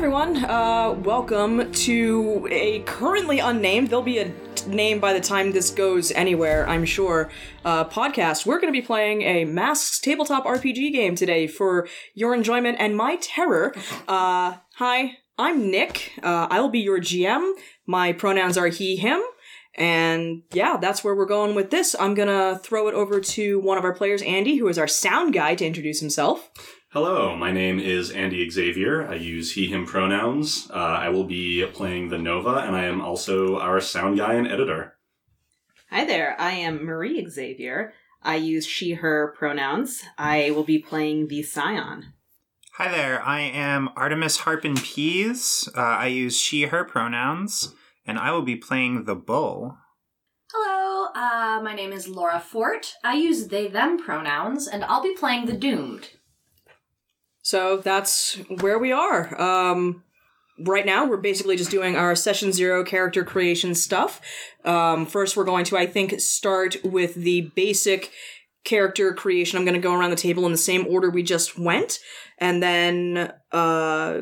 everyone. Uh, welcome to a currently unnamed, there'll be a name by the time this goes anywhere, I'm sure, uh, podcast. We're going to be playing a Masks tabletop RPG game today for your enjoyment and my terror. Uh, hi, I'm Nick. Uh, I will be your GM. My pronouns are he, him. And yeah, that's where we're going with this. I'm gonna throw it over to one of our players, Andy, who is our sound guy, to introduce himself. Hello, my name is Andy Xavier. I use he, him pronouns. Uh, I will be playing the Nova, and I am also our sound guy and editor. Hi there, I am Marie Xavier. I use she, her pronouns. I will be playing the Scion. Hi there, I am Artemis Harpin Pease. Uh, I use she, her pronouns, and I will be playing the bull. Hello, uh, my name is Laura Fort. I use they, them pronouns, and I'll be playing the Doomed. So that's where we are. Um, right now, we're basically just doing our session zero character creation stuff. Um, first, we're going to, I think, start with the basic character creation. I'm going to go around the table in the same order we just went, and then uh,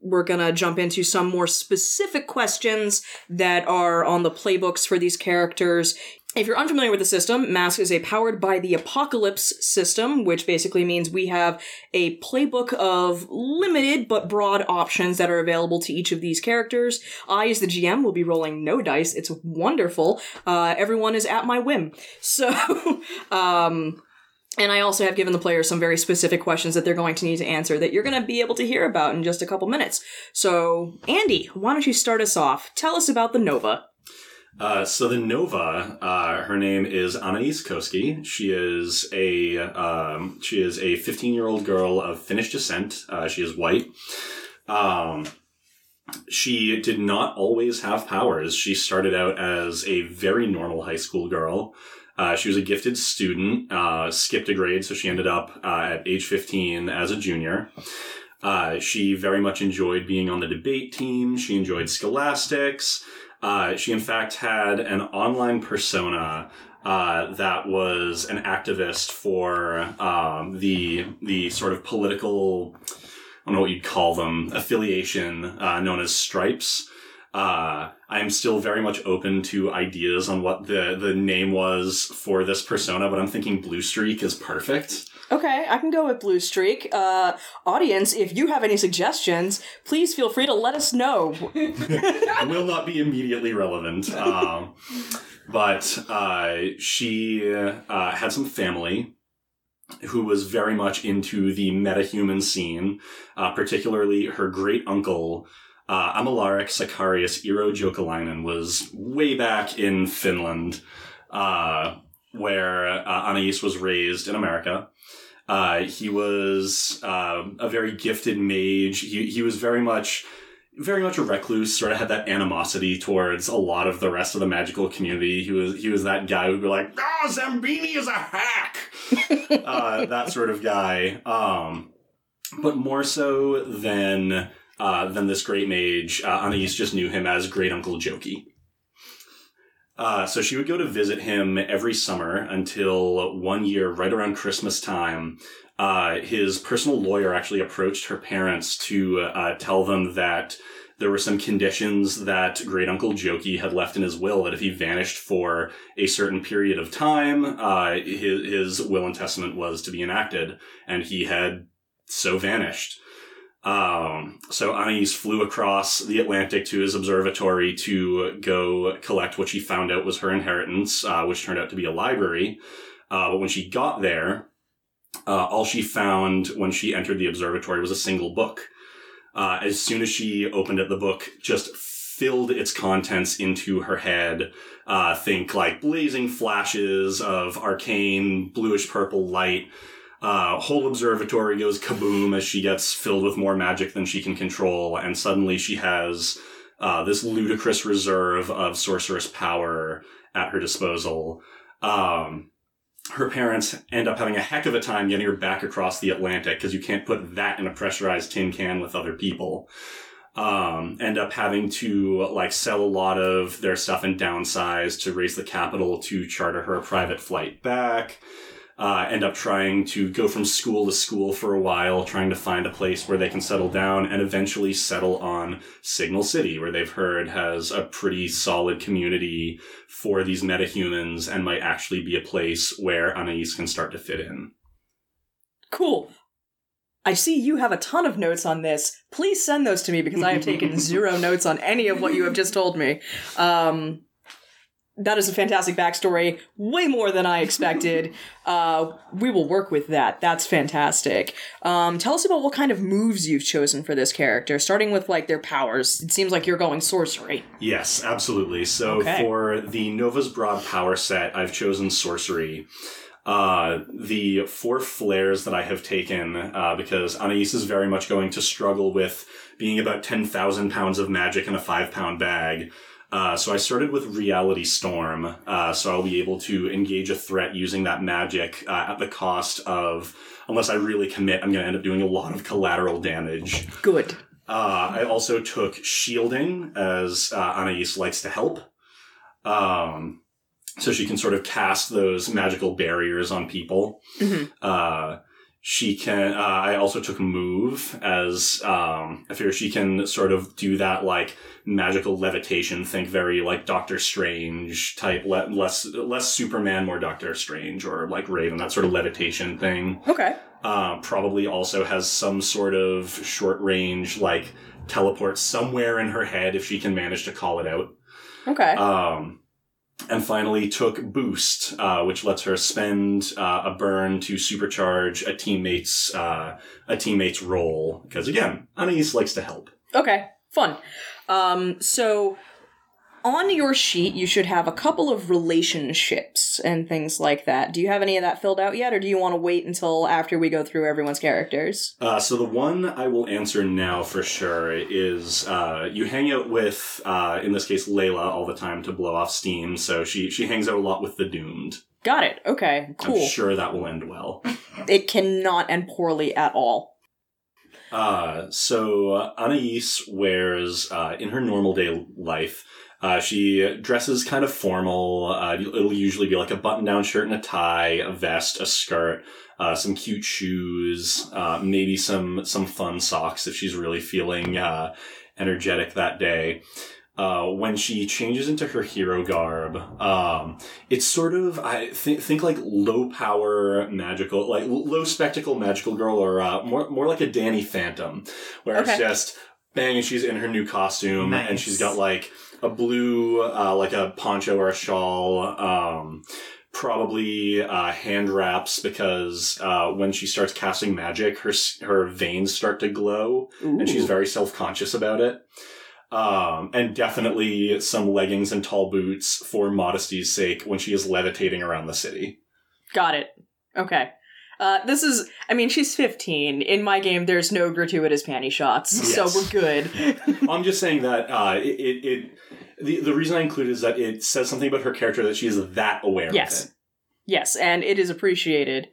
we're going to jump into some more specific questions that are on the playbooks for these characters. If you're unfamiliar with the system, Mask is a powered by the Apocalypse system, which basically means we have a playbook of limited but broad options that are available to each of these characters. I, as the GM, will be rolling no dice. It's wonderful. Uh, everyone is at my whim. So, um, and I also have given the players some very specific questions that they're going to need to answer that you're going to be able to hear about in just a couple minutes. So, Andy, why don't you start us off? Tell us about the Nova. Uh, so the Nova, uh, her name is Anais Koski. She is a um, she is a 15 year old girl of Finnish descent. Uh, she is white. Um, she did not always have powers. She started out as a very normal high school girl. Uh, she was a gifted student, uh, skipped a grade, so she ended up uh, at age 15 as a junior. Uh, she very much enjoyed being on the debate team. She enjoyed scholastics. Uh, she, in fact, had an online persona uh, that was an activist for um, the the sort of political, I don't know what you'd call them, affiliation uh, known as Stripes. Uh, I am still very much open to ideas on what the, the name was for this persona, but I'm thinking Blue Streak is perfect. Okay, I can go with Blue Streak. Uh, audience, if you have any suggestions, please feel free to let us know. I will not be immediately relevant. Um, but uh, she uh, had some family who was very much into the metahuman scene, uh, particularly her great uncle. Uh, Amalaric Sakarius Iro Jokalainen was way back in Finland, uh, where uh, Anais was raised in America. Uh, he was uh, a very gifted mage. He he was very much very much a recluse. Sort of had that animosity towards a lot of the rest of the magical community. He was he was that guy who'd be like, "Oh, Zambini is a hack," uh, that sort of guy. Um, but more so than uh, than this great mage, uh, Anais just knew him as Great Uncle Jokey. Uh, so she would go to visit him every summer until one year, right around Christmas time. Uh, his personal lawyer actually approached her parents to uh, tell them that there were some conditions that Great Uncle Jokey had left in his will that if he vanished for a certain period of time, uh, his, his will and testament was to be enacted, and he had so vanished. Um, so Anais flew across the Atlantic to his observatory to go collect what she found out was her inheritance, uh, which turned out to be a library. Uh, but when she got there, uh, all she found when she entered the observatory was a single book. Uh, as soon as she opened it, the book just filled its contents into her head. Uh, think like blazing flashes of arcane bluish purple light uh, whole observatory goes kaboom as she gets filled with more magic than she can control, and suddenly she has uh, this ludicrous reserve of sorceress power at her disposal. Um, her parents end up having a heck of a time getting her back across the Atlantic because you can't put that in a pressurized tin can with other people. Um, end up having to like sell a lot of their stuff and downsize to raise the capital to charter her a private flight back. Uh, end up trying to go from school to school for a while, trying to find a place where they can settle down, and eventually settle on Signal City, where they've heard has a pretty solid community for these metahumans and might actually be a place where Anais can start to fit in. Cool. I see you have a ton of notes on this. Please send those to me because I have taken zero notes on any of what you have just told me. Um, that is a fantastic backstory, way more than I expected. uh, we will work with that. That's fantastic. Um, tell us about what kind of moves you've chosen for this character, starting with like their powers. It seems like you're going sorcery. Yes, absolutely. So Okay. for the Nova's Broad power set, I've chosen sorcery. Uh, the four flares that I have taken, uh, because Anais is very much going to struggle with being about 10,000 pounds of magic in a five pound bag. Uh, so I started with Reality Storm, uh, so I'll be able to engage a threat using that magic uh, at the cost of, unless I really commit, I'm going to end up doing a lot of collateral damage. Good. Uh, I also took shielding as uh, Anais likes to help. Um, so she can sort of cast those magical barriers on people. Mhm. She can, uh, I also took move as, um, I figure she can sort of do that like magical levitation, think very like Doctor Strange type, le- less, less Superman, more Doctor Strange or like Raven, that sort of levitation thing Okay. uh, probably also has some sort of short range, like teleport somewhere in her head if she can manage to call it out. Okay. Um, and finally took boost, uh, which lets her spend uh, a burn to supercharge a teammate's uh, a teammate's roll. Because again, Anais likes to help. Okay, fun. Um, so on your sheet, you should have a couple of relationships and things like that. Do you have any of that filled out yet, or do you want to wait until after we go through everyone's characters? Uh, so the one I will answer now for sure is uh, you hang out with, uh, in this case, Layla all the time to blow off steam. So she she hangs out a lot with the doomed. Got it. Okay, cool. I'm sure that will end well. It cannot end poorly at all. Uh, so uh, Anais wears, uh, in her normal day life, uh, she dresses kind of formal. Uh, it'll usually be like a button-down shirt and a tie, a vest, a skirt, uh, some cute shoes, uh, maybe some some fun socks if she's really feeling uh, energetic that day. Uh, when she changes into her hero garb, um, it's sort of I think think like low power magical, like low spectacle magical girl, or uh, more more like a Danny Phantom, where Okay. it's just bang and she's in her new costume and she's got like a blue uh, like a poncho or a shawl. Um, probably uh, hand wraps because uh, when she starts casting magic, her her veins start to glow and she's very self conscious about it. Um, and definitely some leggings and tall boots for modesty's sake when she is levitating around the city. Got it. Okay. Uh, this is, I mean, she's 15. In my game, there's no gratuitous panty shots, so we're good. I'm just saying that uh, it, it, it the the reason I include is that it says something about her character that she is that aware Yes. of it. yes, and it is appreciated.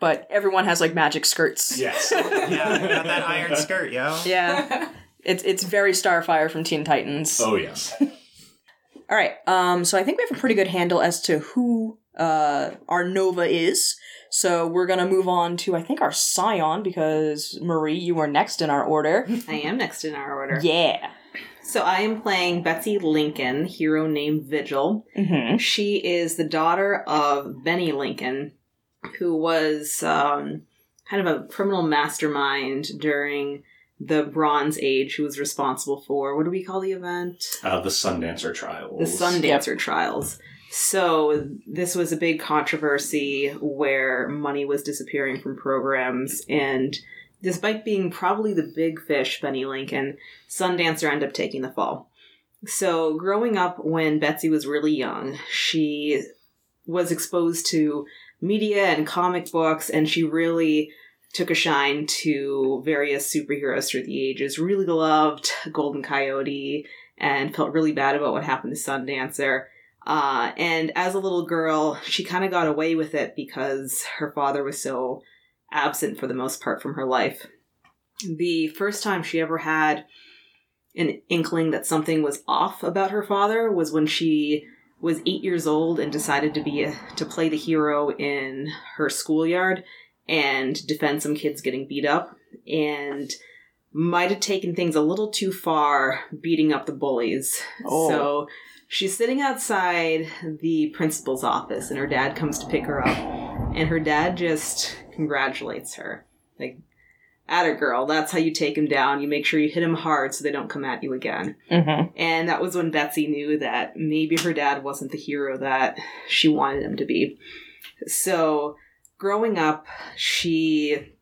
But everyone has like magic skirts. Yes. Yeah, got that iron skirt, yo. Yeah. It's it's very Starfire from Teen Titans. Oh yes. All right. Um. So I think we have a pretty good handle as to who uh our Nova is. So we're gonna move on to I think our Scion because Marie, you are next in our order. I am next in our order. Yeah. So I am playing Betsy Lincoln, hero named Vigil. Mm-hmm. She is the daughter of Benny Lincoln, who was um, kind of a criminal mastermind during the Bronze Age, who was responsible for what do we call the event? Uh, the Sundancer trials. The Sundancer trials. So this was a big controversy where money was disappearing from programs, and despite being probably the big fish, Benny Lincoln, Sundancer ended up taking the fall. So growing up when Betsy was really young, she was exposed to media and comic books, and she really took a shine to various superheroes through the ages. Really loved Golden Coyote and felt really bad about what happened to Sundancer. Uh, and as a little girl, she kind of got away with it because her father was so absent for the most part from her life. The first time she ever had an inkling that something was off about her father was when she was eight years old and decided to be a, to play the hero in her schoolyard and defend some kids getting beat up and might have taken things a little too far beating up the bullies Oh. so she's sitting outside the principal's office and her dad comes to pick her up and her dad just congratulates her like atta girl that's how you take him down you make sure you hit him hard so they don't come at you again Mm-hmm. and that was when Betsy knew that maybe her dad wasn't the hero that she wanted him to be. So, growing up, she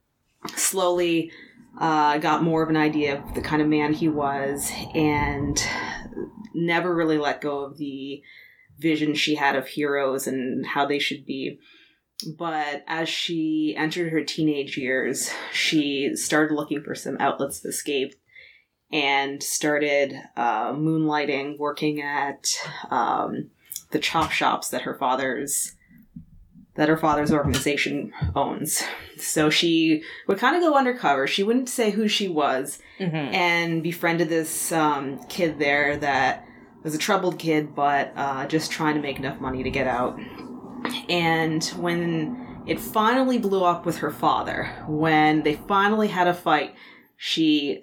slowly uh, got more of an idea of the kind of man he was and never really let go of the vision she had of heroes and how they should be. But as she entered her teenage years, she started looking for some outlets of escape and started uh, moonlighting, working at um, the chop shops that her father's that her father's organization owns. So she would kind of go undercover. She wouldn't say who she was, Mm-hmm. and befriended this um, kid there that was a troubled kid, but uh, just trying to make enough money to get out. And when it finally blew up with her father, when they finally had a fight, she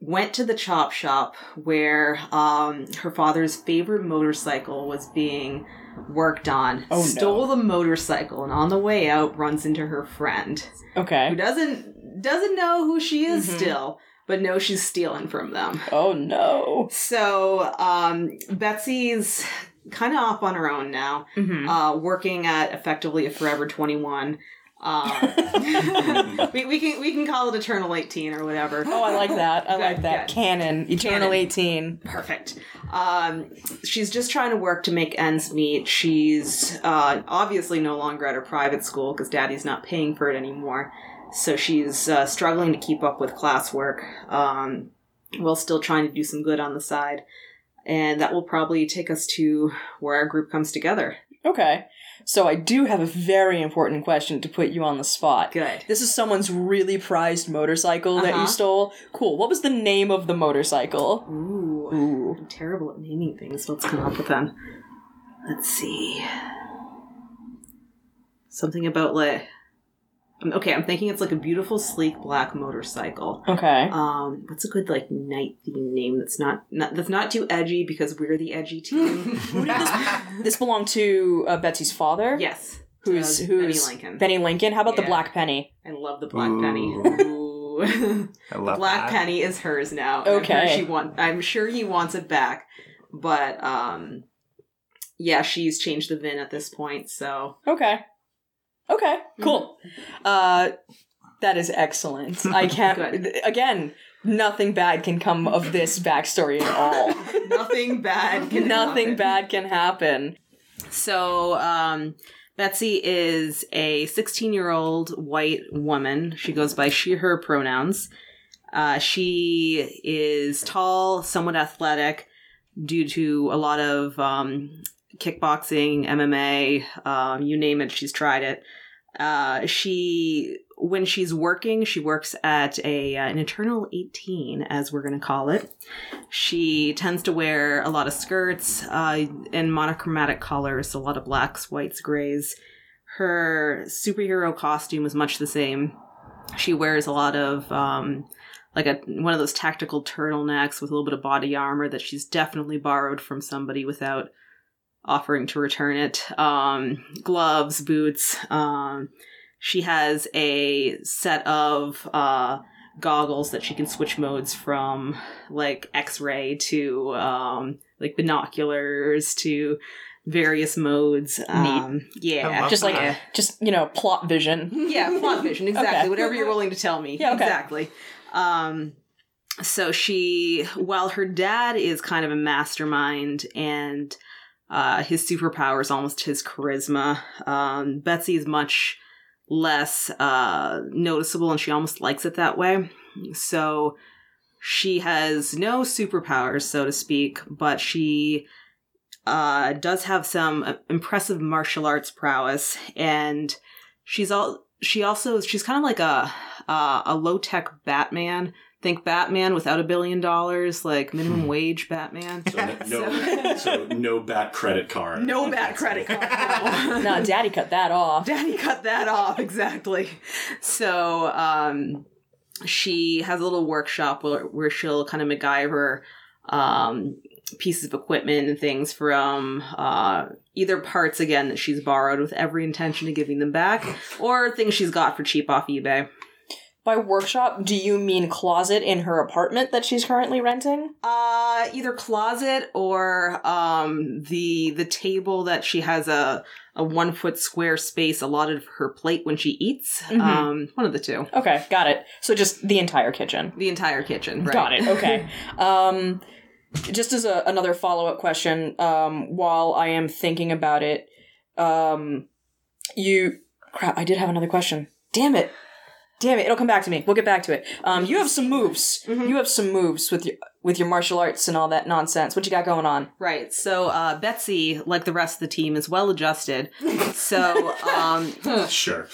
went to the chop shop where um, her father's favorite motorcycle was being worked on. Oh, no. stole the motorcycle, and on the way out, runs into her friend Okay. who doesn't doesn't know who she is Mhm. still, but no, she's stealing from them. Oh no. So um, Betsy's kind of off on her own now, Mm-hmm. uh, working at effectively a Forever Twenty One. Uh, we, we can we can call it Eternal Eighteen or whatever. Oh, I like that. I Good, like that. good. Canon. Eternal Canon. 18. Perfect. Um, she's just trying to work to make ends meet. She's uh, obviously no longer at her private school because daddy's not paying for it anymore. So she's uh, struggling to keep up with classwork um, while still trying to do some good on the side. And that will probably take us to where our group comes together. Okay. So I do have a very important question to put you on the spot. Good. This is someone's really prized motorcycle that Uh-huh. you stole. Cool. What was the name of the motorcycle? Ooh. Ooh. I'm terrible at naming things. Let's come up with them. Let's see. Something about like. Okay, I'm thinking it's like a beautiful, sleek black motorcycle. Okay. Um, what's a good like night theme name that's not, not that's not too edgy because we're the edgy team. Who did this? This belonged to uh, Betsy's father. yes, Who's Uh, who's Benny Lincoln? Benny Lincoln. How about the Black Penny? I love the black Ooh. penny. Ooh. I love Black that. Penny is hers now. I'm Okay. sure she want. I'm sure he wants it back, but um, yeah, she's changed the VIN at this point. So Okay. Okay. Cool. Uh, that is excellent. I can't. Again, nothing bad can come of this backstory at all. nothing bad. Can nothing happen. bad can happen. So um, Betsy is a 16 year old white woman. She goes by she her pronouns. Uh, she is tall, somewhat athletic, due to a lot of um, kickboxing, MMA, um, you name it, she's tried it. Uh, she, when she's working, she works at a uh, an eternal 18, as we're going to call it. She tends to wear a lot of skirts uh, in monochromatic colors, a lot of blacks, whites, grays. Her superhero costume is much the same. She wears a lot of um, like a one of those tactical turtlenecks with a little bit of body armor that she's definitely borrowed from somebody without offering to return it. Um, gloves, boots. Um, she has a set of uh, goggles that she can switch modes from, like X-ray to um, like binoculars to various modes. Um, yeah, love Just like, yeah. just you know, plot vision. Yeah, plot vision, exactly. Okay. Whatever you're willing to tell me. Yeah, okay. Exactly. Um so she while her dad is kind of a mastermind and uh his superpower is almost his charisma, um Betsy is much less uh noticeable and she almost likes it that way. So she has no superpowers, so to speak, but she uh, does have some uh, impressive martial arts prowess, and she's all she also she's kind of like a uh, a low tech Batman Think Batman without a billion dollars, like minimum wage Batman. So no, no, so no bat credit card. No bad credit card. no. no, Daddy cut that off. Daddy cut that off exactly. So um, she has a little workshop where, where she'll kind of MacGyver um, pieces of equipment and things from uh, either parts again that she's borrowed with every intention of giving them back, or things she's got for cheap off eBay. By workshop, do you mean closet in her apartment that she's currently renting? Uh, either closet or um, the the table that she has a a one foot square space allotted for her plate when she eats. Mhm. Um, one of the two. Okay, got it. So just the entire kitchen. The entire kitchen. Right? Got it. Okay. um, just as a, another follow up question, um, while I am thinking about it, um, you crap. I did have another question. Damn it. Damn it! It'll come back to me. We'll get back to it. Um, you have some moves. Mhm. You have some moves with your with your martial arts and all that nonsense. What you got going on? Right. So uh, Betsy, like the rest of the team, is well adjusted. so um, Sure.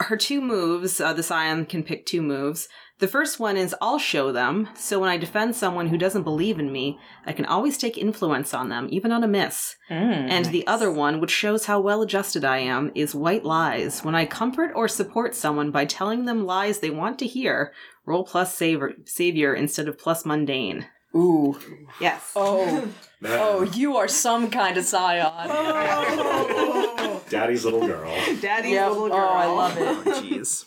her two moves, uh, the Scion can pick two moves. The first one is I'll show them. So when I defend someone who doesn't believe in me, I can always take influence on them, even on a miss. Mm, and the other one, which shows how well adjusted I am, is white lies. When I comfort or support someone by telling them lies they want to hear, roll plus savior, savior instead of plus mundane. Ooh. Yes. Oh. oh, you are some kind of scion. Daddy's little girl. Daddy's Yep. little Oh, girl. I love it. Oh, jeez.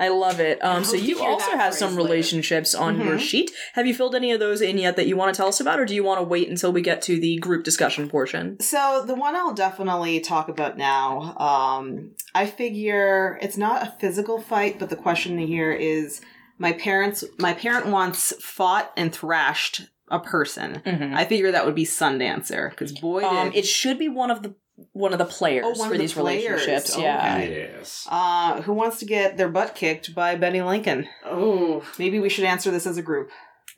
I love it. Um, so you also have some later. relationships on your Mhm. sheet. Have you filled any of those in yet that you want to tell us about, or do you want to wait until we get to the group discussion portion? So the one I'll definitely talk about now, um, I figure it's not a physical fight, but the question here is my parents my parent once fought and thrashed a person. I figure that would be Sundancer, because boy Um, it should be one of the one of the players Oh, one for of the these players. relationships. Okay. Yeah. Yes. uh, who wants to get their butt kicked by Benny Lincoln? Oh. Maybe we should answer this as a group.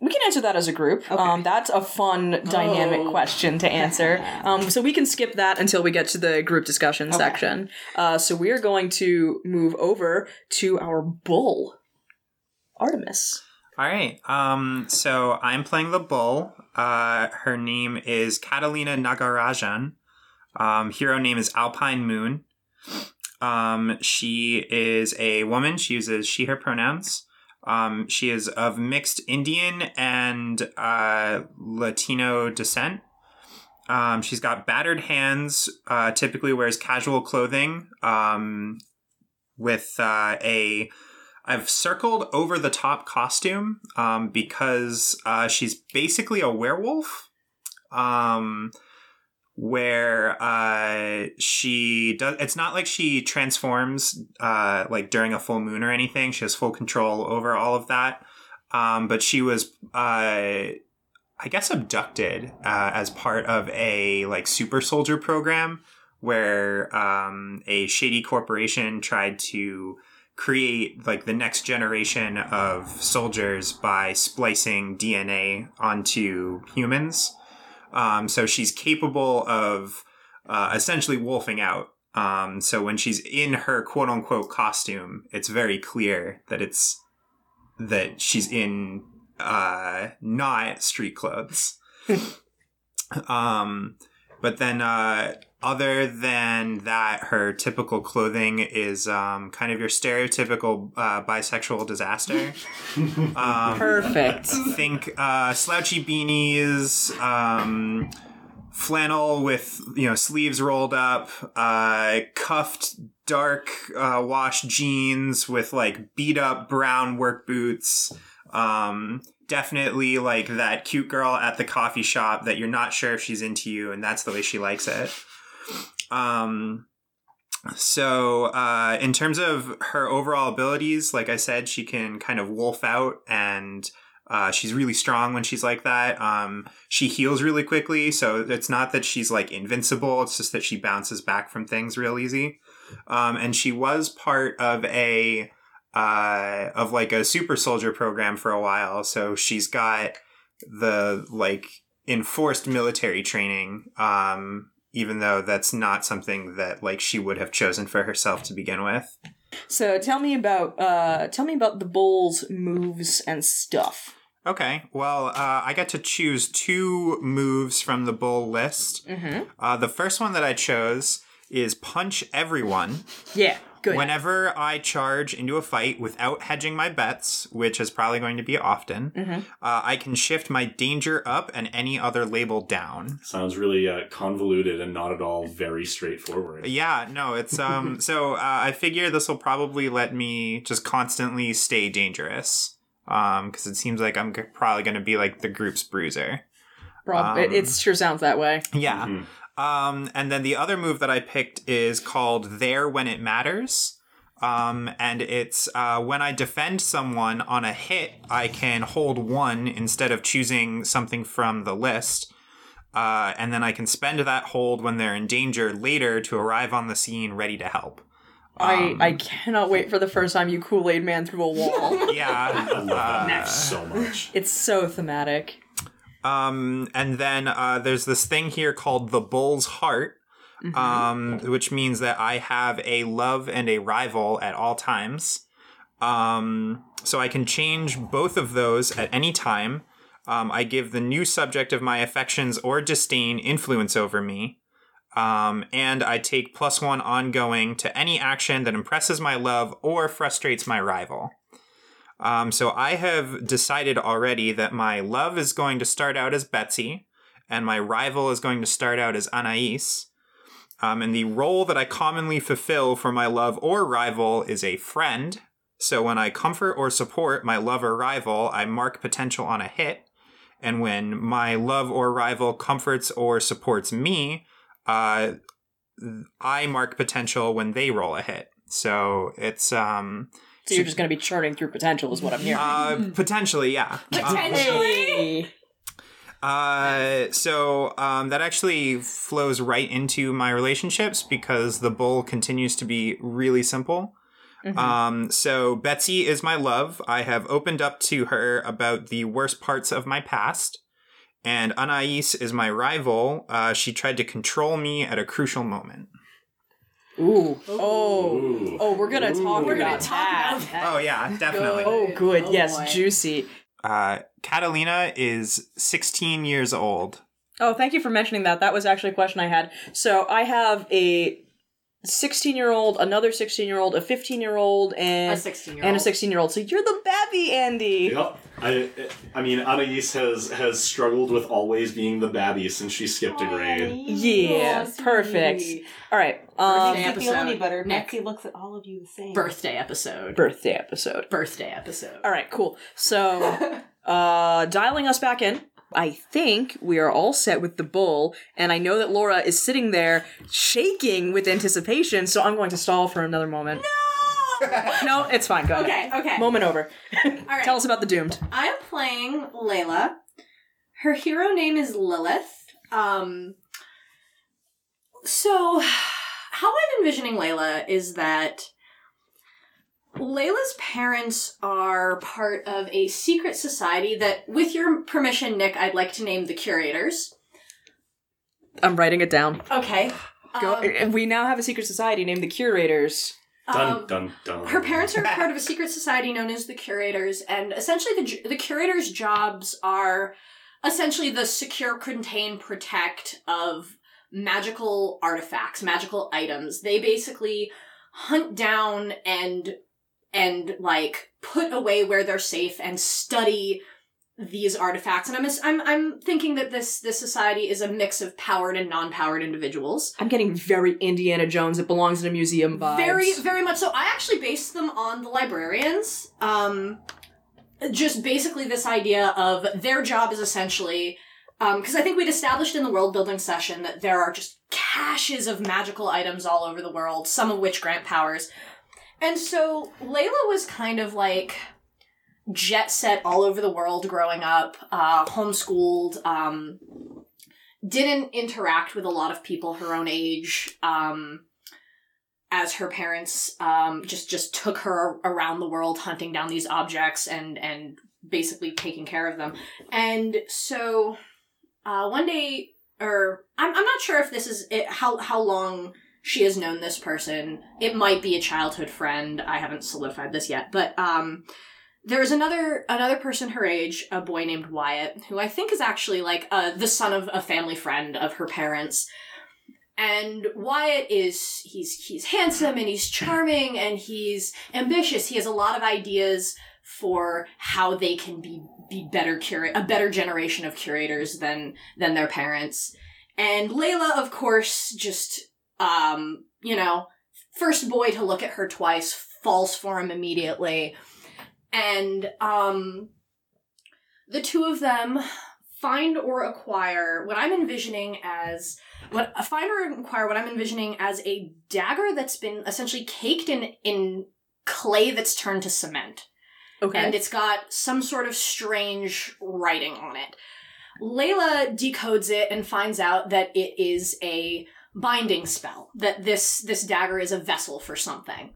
We can answer that as a group. Okay. Um, that's a fun, dynamic Oh. question to answer. Um, so we can skip that until we get to the group discussion Okay. section. Uh, so we are going to move over to our bull, Artemis. All right. Um, so I'm playing the bull. Uh, her name is Catalina Nagarajan. Um, hero name is Alpine Moon. Um, she is a woman. She uses she, her pronouns. Um, she is of mixed Indian and uh, Latino descent. Um, she's got battered hands, uh, typically wears casual clothing um, with uh, a I've circled over the top costume um, because uh, she's basically a werewolf. Um, where uh, she does. It's not like she transforms uh, like during a full moon or anything. She has full control over all of that. Um, but she was, uh, I guess, abducted uh, as part of a like super soldier program where um, a shady corporation tried to create like the next generation of soldiers by splicing DNA onto humans. Um, so she's capable of uh, essentially wolfing out. Um, so when she's in her quote unquote costume, it's very clear that it's that she's in uh, not street clothes. um, but then uh, other than that, her typical clothing is um, kind of your stereotypical uh, bisexual disaster. um, Perfect. think uh, slouchy beanies, um, flannel with you know sleeves rolled up, uh, cuffed dark uh, wash jeans with like beat up brown work boots. Um, definitely like that cute girl at the coffee shop that you're not sure if she's into you, and that's the way she likes it. Um, so, uh, in terms of her overall abilities, like I said, she can kind of wolf out and uh, she's really strong when she's like that. Um, she heals really quickly, so it's not that she's like invincible, it's just that she bounces back from things real easy. Um, and she was part of a uh, of like a super soldier program for a while, so she's got the like enforced military training um even though that's not something that like she would have chosen for herself to begin with So tell me about uh tell me about the bull's moves and stuff. Okay, well, uh, I got to choose two moves from the bull list. Mm-hmm. Uh, the first one that I chose is punch everyone. Yeah, good. Whenever I charge into a fight without hedging my bets, which is probably going to be often, Mhm. uh, I can shift my danger up and any other label down. Sounds really uh, convoluted and not at all very straightforward. Yeah, no, it's um. so uh, I figure this will probably let me just constantly stay dangerous. Um, because it seems like I'm g- probably going to be like the group's bruiser. Prob- it, um, it sure sounds that way. Yeah. Mhm. Um, and then the other move that I picked is called There When It Matters. Um, and it's uh, when I defend someone on a hit, I can hold one instead of choosing something from the list. Uh, and then I can spend that hold when they're in danger later to arrive on the scene ready to help. Um, I I cannot wait for the first time you Kool Aid Man through a wall. Yeah. I love that Uh, so much. it's so thematic. Um, and then uh, there's this thing here called the Bull's Heart, Mhm. um, which means that I have a love and a rival at all times. Um, so I can change both of those at any time. Um, I give the new subject of my affections or disdain influence over me. Um, and I take plus one ongoing to any action that impresses my love or frustrates my rival. Um, so I have decided already that my love is going to start out as Betsy, and my rival is going to start out as Anais. Um, and the role that I commonly fulfill for my love or rival is a friend. So when I comfort or support my love or rival, I mark potential on a hit. And when my love or rival comforts or supports me, uh, I mark potential when they roll a hit. So it's um, So you're just going to be churning through potential, is what I'm hearing. uh, potentially, yeah. Potentially. Uh, so um, that actually flows right into my relationships because the bull continues to be really simple. Mhm. Um, so Betsy is my love. I have opened up to her about the worst parts of my past. And Anais is my rival. Uh, she tried to control me at a crucial moment. Ooh. Oh. Ooh. Oh, we're gonna talk We're gonna about talk that. about that. Oh yeah, definitely. Oh, good. Oh, yes, boy. juicy. Uh, Catalina is 16 years old. Oh, thank you for mentioning that. That was actually a question I had. So I have a 16 year old, another 16 year old, a 15 year old, A and 16 year old. and a 16 year old. So you're the babby, Andy. Yep. I, I mean, Anais has has struggled with always being the babby since she skipped a grade. Yeah, perfect. All right. Um, Birthday Doesn't feel any episode. better. Nick. Betsy looks at all of you the same. Birthday episode. birthday episode. Birthday episode. All right, cool. So, uh, dialing us back in. I think we are all set with the bull, and I know that Laura is sitting there shaking with anticipation. So I'm going to stall for another moment. No! No, it's fine. Go ahead. okay, okay. Moment over. All right. Tell us about the doomed. I'm playing Layla. Her hero name is Lilith. Um so how I'm envisioning Layla is that Layla's parents are part of a secret society that with your permission Nick I'd like to name the curators. I'm writing it down. Okay. Go. Um, we now have a secret society named the Curators. Dun um, dun dun. Her parents are part of a secret society known as the Curators, and essentially the the Curators' jobs are essentially the secure, contain, protect of magical artifacts, magical items. They basically hunt down and and like put away where they're safe and study these artifacts. And I'm I'm I'm thinking that this this society is a mix of powered and non-powered individuals. I'm getting very Indiana Jones. It belongs in a museum vibes. Very, very much so. I actually based them on the librarians. Um, just basically this idea of their job is essentially, because I think we'd established in the world building session that there are just caches of magical items all over the world, some of which grant powers. And so Layla was kind of like jet set all over the world growing up, uh, homeschooled, um, didn't interact with a lot of people her own age. Um, as her parents um, just just took her around the world hunting down these objects and and basically taking care of them and so uh, one day or I'm, I'm not sure if this is it, how how long she has known this person. It might be a childhood friend. I haven't solidified this yet, but um, there's another another person her age, a boy named Wyatt, who I think is actually like uh, the son of a family friend of her parents. And Wyatt is he's he's handsome and he's charming and he's ambitious. He has a lot of ideas for how they can be be better curate a better generation of curators than than their parents. And Layla, of course, just um, you know, first boy to look at her twice, falls for him immediately. And um the two of them find or acquire what I'm envisioning as what find or acquire what I'm envisioning as a dagger that's been essentially caked in in clay that's turned to cement. Okay. And it's got some sort of strange writing on it. Layla decodes it and finds out that it is a binding spell, that this this dagger is a vessel for something.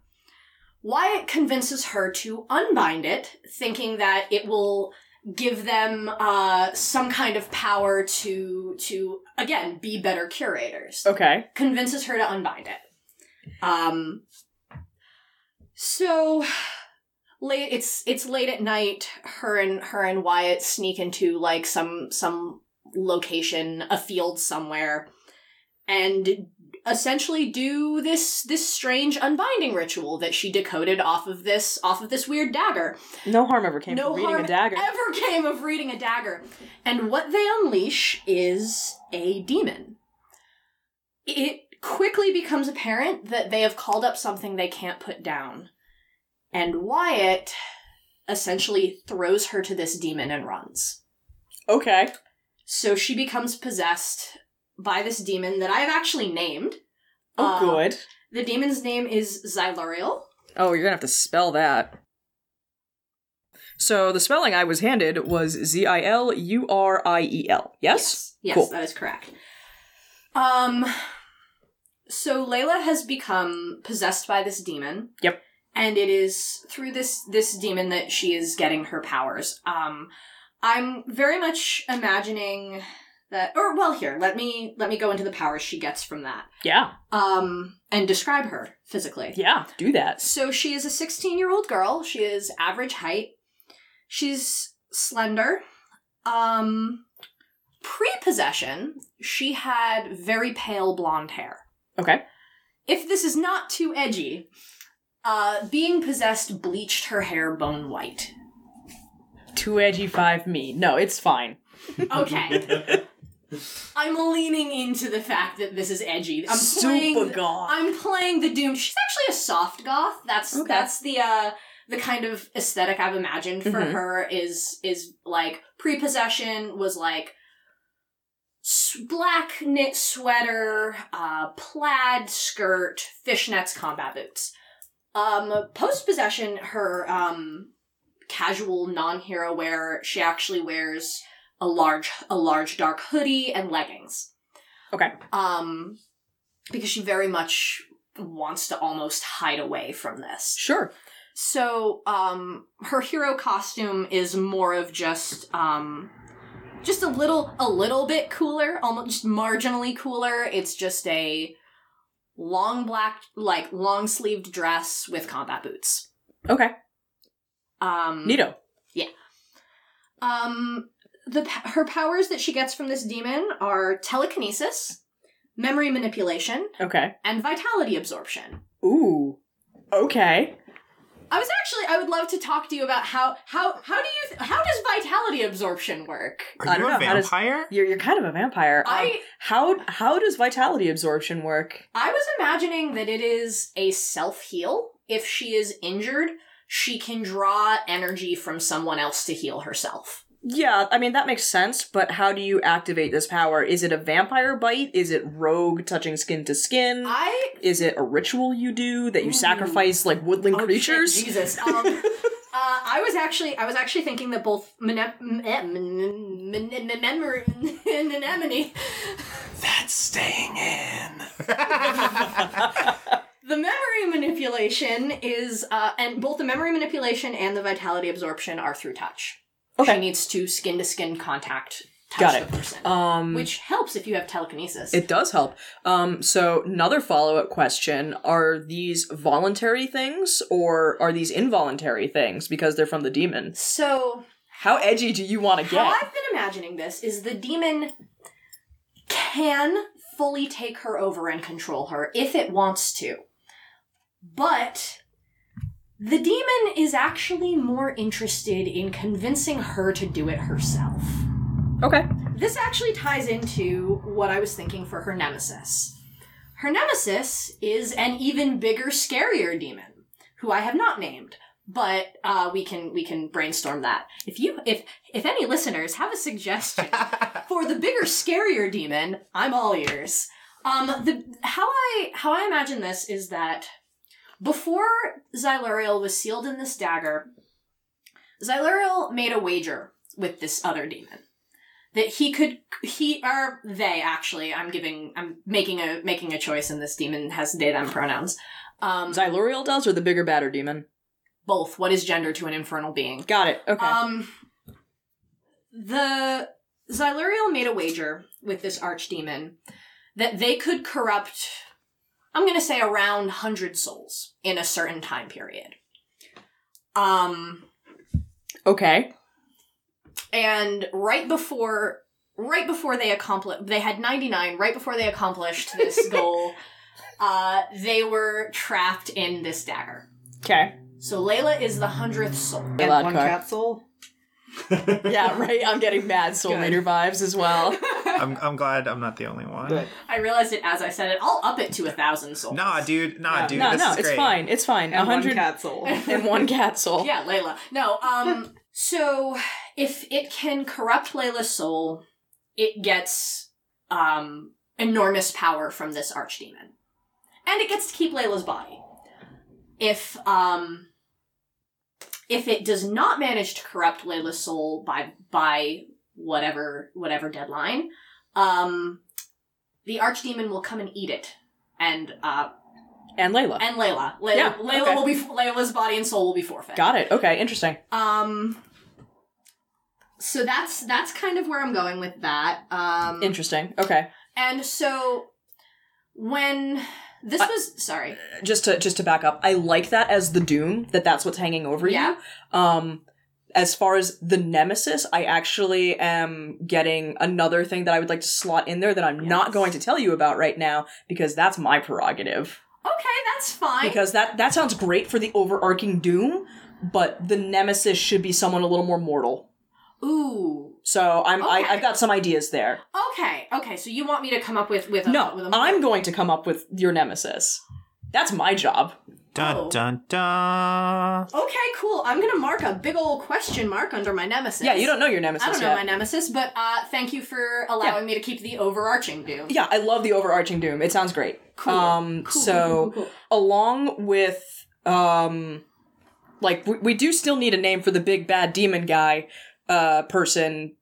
Wyatt convinces her to unbind it, thinking that it will give them uh, some kind of power to to again be better curators. okay. Convinces her to unbind it. Um. So late it's it's late at night. Her and her and Wyatt sneak into like some some location, a field somewhere, and essentially do this this strange unbinding ritual that she decoded off of this off of this weird dagger No harm ever came no from reading harm a dagger. ever came of reading a dagger. And what they unleash is a demon. It quickly becomes apparent that they have called up something they can't put down. And Wyatt essentially throws her to this demon and runs. Okay. So she becomes possessed by this demon that I've actually named. Oh, Uh, good. The demon's name is Ziluriel. Oh, you're gonna have to spell that. So the spelling I was handed was Z I L U R I E L. Yes? Yes, Cool. that is correct. Um so Layla has become possessed by this demon. Yep. And it is through this this demon that she is getting her powers. Um I'm very much imagining that or well here, let me let me go into the powers she gets from that. Yeah. Um and describe her physically. Yeah. Do that. So she is a 16 year old girl. She is average height. She's slender. Um, Pre possession, she had very pale blonde hair. Okay. If this is not too edgy, uh, being possessed bleached her hair bone white. Too edgy five me. No, it's fine. Okay. I'm leaning into the fact that this is edgy. I'm Super playing. goth. I'm playing the Doom. She's actually a soft goth. That's Okay. that's the uh the kind of aesthetic I've imagined for Mhm. her is is like prepossession was like s- black knit sweater, uh plaid skirt, fishnets, combat boots. Um post possession her um casual non-hero wear she actually wears a large a large dark hoodie and leggings. Okay. Um because she very much wants to almost hide away from this. Sure. So, um her hero costume is more of just um just a little a little bit cooler, almost marginally cooler. It's just a long black like long sleeved dress with combat boots. Okay. Um Nito. Yeah. Um, the her powers that she gets from this demon are telekinesis, memory manipulation, Okay. and vitality absorption. Ooh. Okay. I was actually I would love to talk to you about how how how do you how does vitality absorption work? Are I you don't a know, how does- vampire? You're you're kind of a vampire. Um, I how how does vitality absorption work? I was imagining that it is a self heal. If she is injured, she can draw energy from someone else to heal herself. Yeah, I mean that makes sense, but how do you activate this power? Is it a vampire bite? Is it Rogue touching skin to skin? I Is it a ritual you do that you Ooh. sacrifice like woodland Oh, shit, creatures? Jesus. Um, uh, I was actually, I was actually thinking that both anemone, That's staying in. the memory manipulation is, uh, and both the memory manipulation and the vitality absorption are through touch. Okay. She needs to skin to skin contact touch Got it. person, Um, which helps if you have telekinesis. It does help. Um, so another follow up question: Are these voluntary things or are these involuntary things because they're from the demon? so How edgy do you want to get? How? I've been imagining this is the demon can fully take her over and control her if it wants to. But the demon is actually more interested in convincing her to do it herself. Okay. This actually ties into what I was thinking for her nemesis. Her nemesis is an even bigger, scarier demon, who I have not named, but uh, we can we can brainstorm that. If you if if any listeners have a suggestion for the bigger, scarier demon, I'm all ears. Um, the how I how I imagine this is that before Ziluriel was sealed in this dagger, Ziluriel made a wager with this other demon that he could he or they actually i'm giving i'm making a making a choice and this demon has they them pronouns um Ziluriel does or the bigger, badder demon? both what is gender to an infernal being Got it. Okay. um the Ziluriel made a wager with this archdemon that they could corrupt i'm gonna say around 100 souls in a certain time period um okay. and right before right before they accomplished they had 99 right before they accomplished this goal uh they were trapped in this dagger Okay. so layla is the 100th soul And one car. cat. Yeah, right. I'm getting mad Soul Good. Eater vibes as well. I'm, I'm glad I'm not the only one. Good. i realized it as i said it i'll up it to a thousand souls Nah, dude. Nah, No, dude. no, this no, is it's great. fine. It's fine. A And one hundred cat soul. and one cat soul. yeah layla no um so if it can corrupt layla's soul it gets um enormous power from this archdemon and it gets to keep layla's body if um if it does not manage to corrupt layla's soul by by whatever whatever deadline um the archdemon will come and eat it and uh And Layla. and layla layla, Yeah, layla okay. will be layla's body and soul will be forfeit Got it. Okay, interesting. um so that's that's kind of where I'm going with that. Um Interesting. Okay. and so when this I- was sorry. Just to just to back up, I like that as the doom that that's what's hanging over Yeah. you. Um as far as the nemesis, I actually am getting another thing that I would like to slot in there that I'm not going to tell you about right now because that's my prerogative. Okay, that's fine. Because that that sounds great for the overarching doom, but the nemesis should be someone a little more mortal. Ooh. So I'm I, Okay. I've got some ideas there. Okay. Okay, so you want me to come up with with a No, with a I'm going to come up with your nemesis. That's my job. Dun Oh. dun dun. Okay, cool. I'm going to mark a big old question mark under my nemesis. Yeah, you don't know your nemesis I don't know yet. my nemesis, but uh thank you for allowing me to keep the overarching doom. yeah, I love the overarching doom. It sounds great. Cool. Um, Cool, so cool, cool, cool. along with um, like we, we do still need a name for the big bad demon guy, uh, person,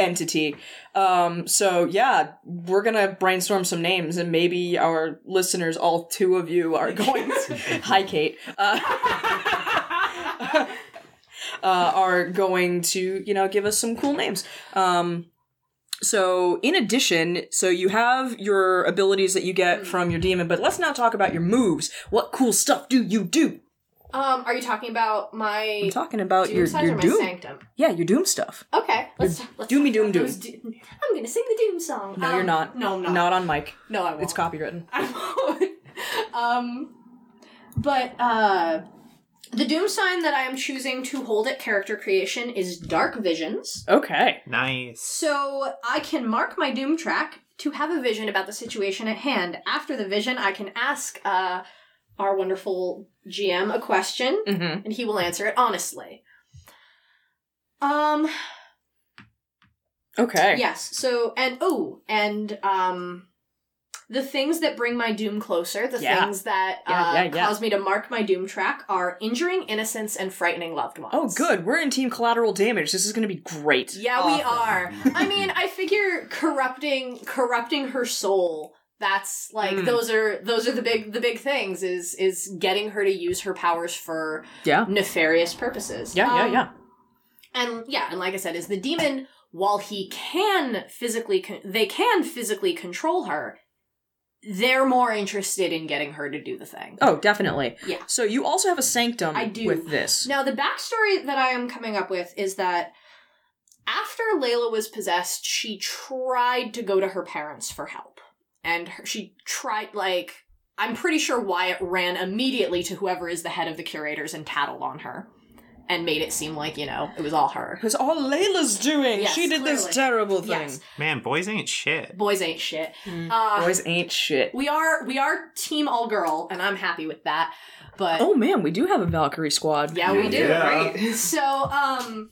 entity. Um, so yeah, we're gonna brainstorm some names, and maybe our listeners, all two of you, are going. to... Hi, Kate. Uh, uh, are going to you know give us some cool names. Um, so in addition, so you have your abilities that you get from your demon, but let's now talk about your moves. What cool stuff do you do? Um, are you talking about my I'm talking about doom your size your or my doom. sanctum? Yeah, your doom stuff. Okay, let's let's doomy doom doom. do- I'm gonna sing the doom song. No, Um, you're not. No, I'm not. Not on mic. No, I won't. It's copywritten. I won't. um, but uh, the doom sign that I am choosing to hold at character creation is dark visions. Okay. Nice. So I can mark my doom track to have a vision about the situation at hand. After the vision, I can ask uh, our wonderful GM a question, Mm-hmm. and he will answer it honestly. Um. Okay. Yes. So and oh, and um the things that bring my doom closer, the Yeah. things that Yeah, uh, yeah, yeah. cause me to mark my doom track are injuring innocence and frightening loved ones. Oh, good. We're in team collateral damage. This is going to be great. Yeah, we are. I mean, I figure corrupting corrupting her soul. That's like Mm. those are those are the big the big things is is getting her to use her powers for Yeah. nefarious purposes. Yeah, yeah, Um, yeah. And yeah, and like I said, is the demon while he can physically, con- they can physically control her, they're more interested in getting her to do the thing. Oh, definitely. Yeah. So you also have a sanctum I do. with this. Now, the backstory that I am coming up with is that after Layla was possessed, she tried to go to her parents for help. And her, she tried, like, I'm pretty sure Wyatt ran immediately to whoever is the head of the curators and tattled on her and made it seem like, you know, it was all her. It was all Layla's doing. Yes, she did this terrible thing. Yes. Man, boys ain't shit. Boys ain't shit. Mm. Uh, Boys ain't shit. we are we are team all girl, and I'm happy with that. But Oh man, we do have a Valkyrie squad. Yeah, we do. Yeah. Right. So, um,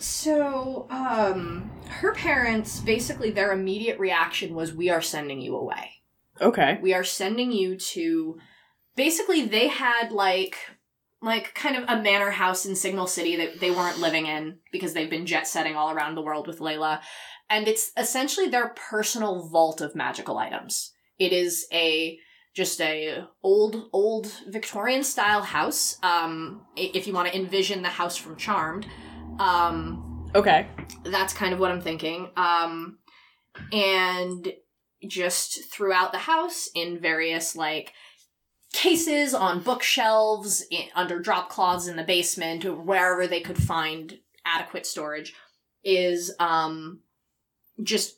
so, um, her parents basically their immediate reaction was, "We are sending you away. Okay. We are sending you to." Basically, they had like, like kind of a manor house in Signal City that they weren't living in because they've been jet setting all around the world with Layla, and it's essentially their personal vault of magical items. It is a just a old old Victorian style house. Um, if you want to envision the house from Charmed, um, Okay. that's kind of what I'm thinking. Um, and just throughout the house in various like cases on bookshelves, in, under drop cloths in the basement, or wherever they could find adequate storage, is um, just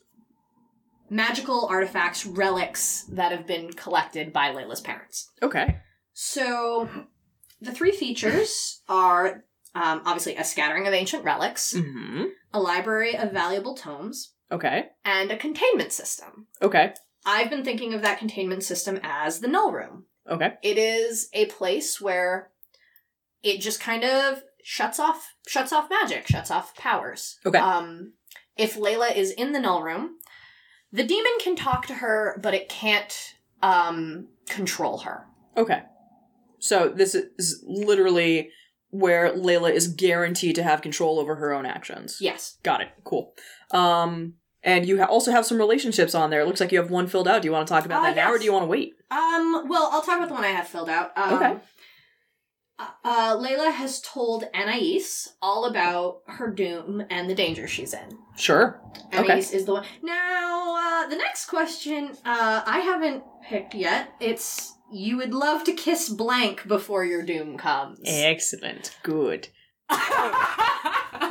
magical artifacts, relics that have been collected by Layla's parents. Okay. So, the three features are um, obviously a scattering of ancient relics, hmm a library of valuable tomes, Okay. and a containment system. Okay. I've been thinking of that containment system as the Null Room. Okay. It is a place where it just kind of shuts off shuts off magic, shuts off powers. Okay. Um, if Layla is in the Null Room, the demon can talk to her, but it can't um, control her. Okay. So this is literally where Layla is guaranteed to have control over her own actions. Yes. Got it. Cool. Um, and you ha- also have some relationships on there. It looks like you have one filled out. Do you want to talk about Uh, that now, or do you want to wait? Um, well, I'll talk about the one I have filled out. Um, Okay. uh, Uh, Layla has told Anais all about her doom and the danger she's in. Sure. Anais Okay. is the one. Now, uh, the next question uh, I haven't picked yet. It's you would love to kiss blank before your doom comes. Excellent. Good.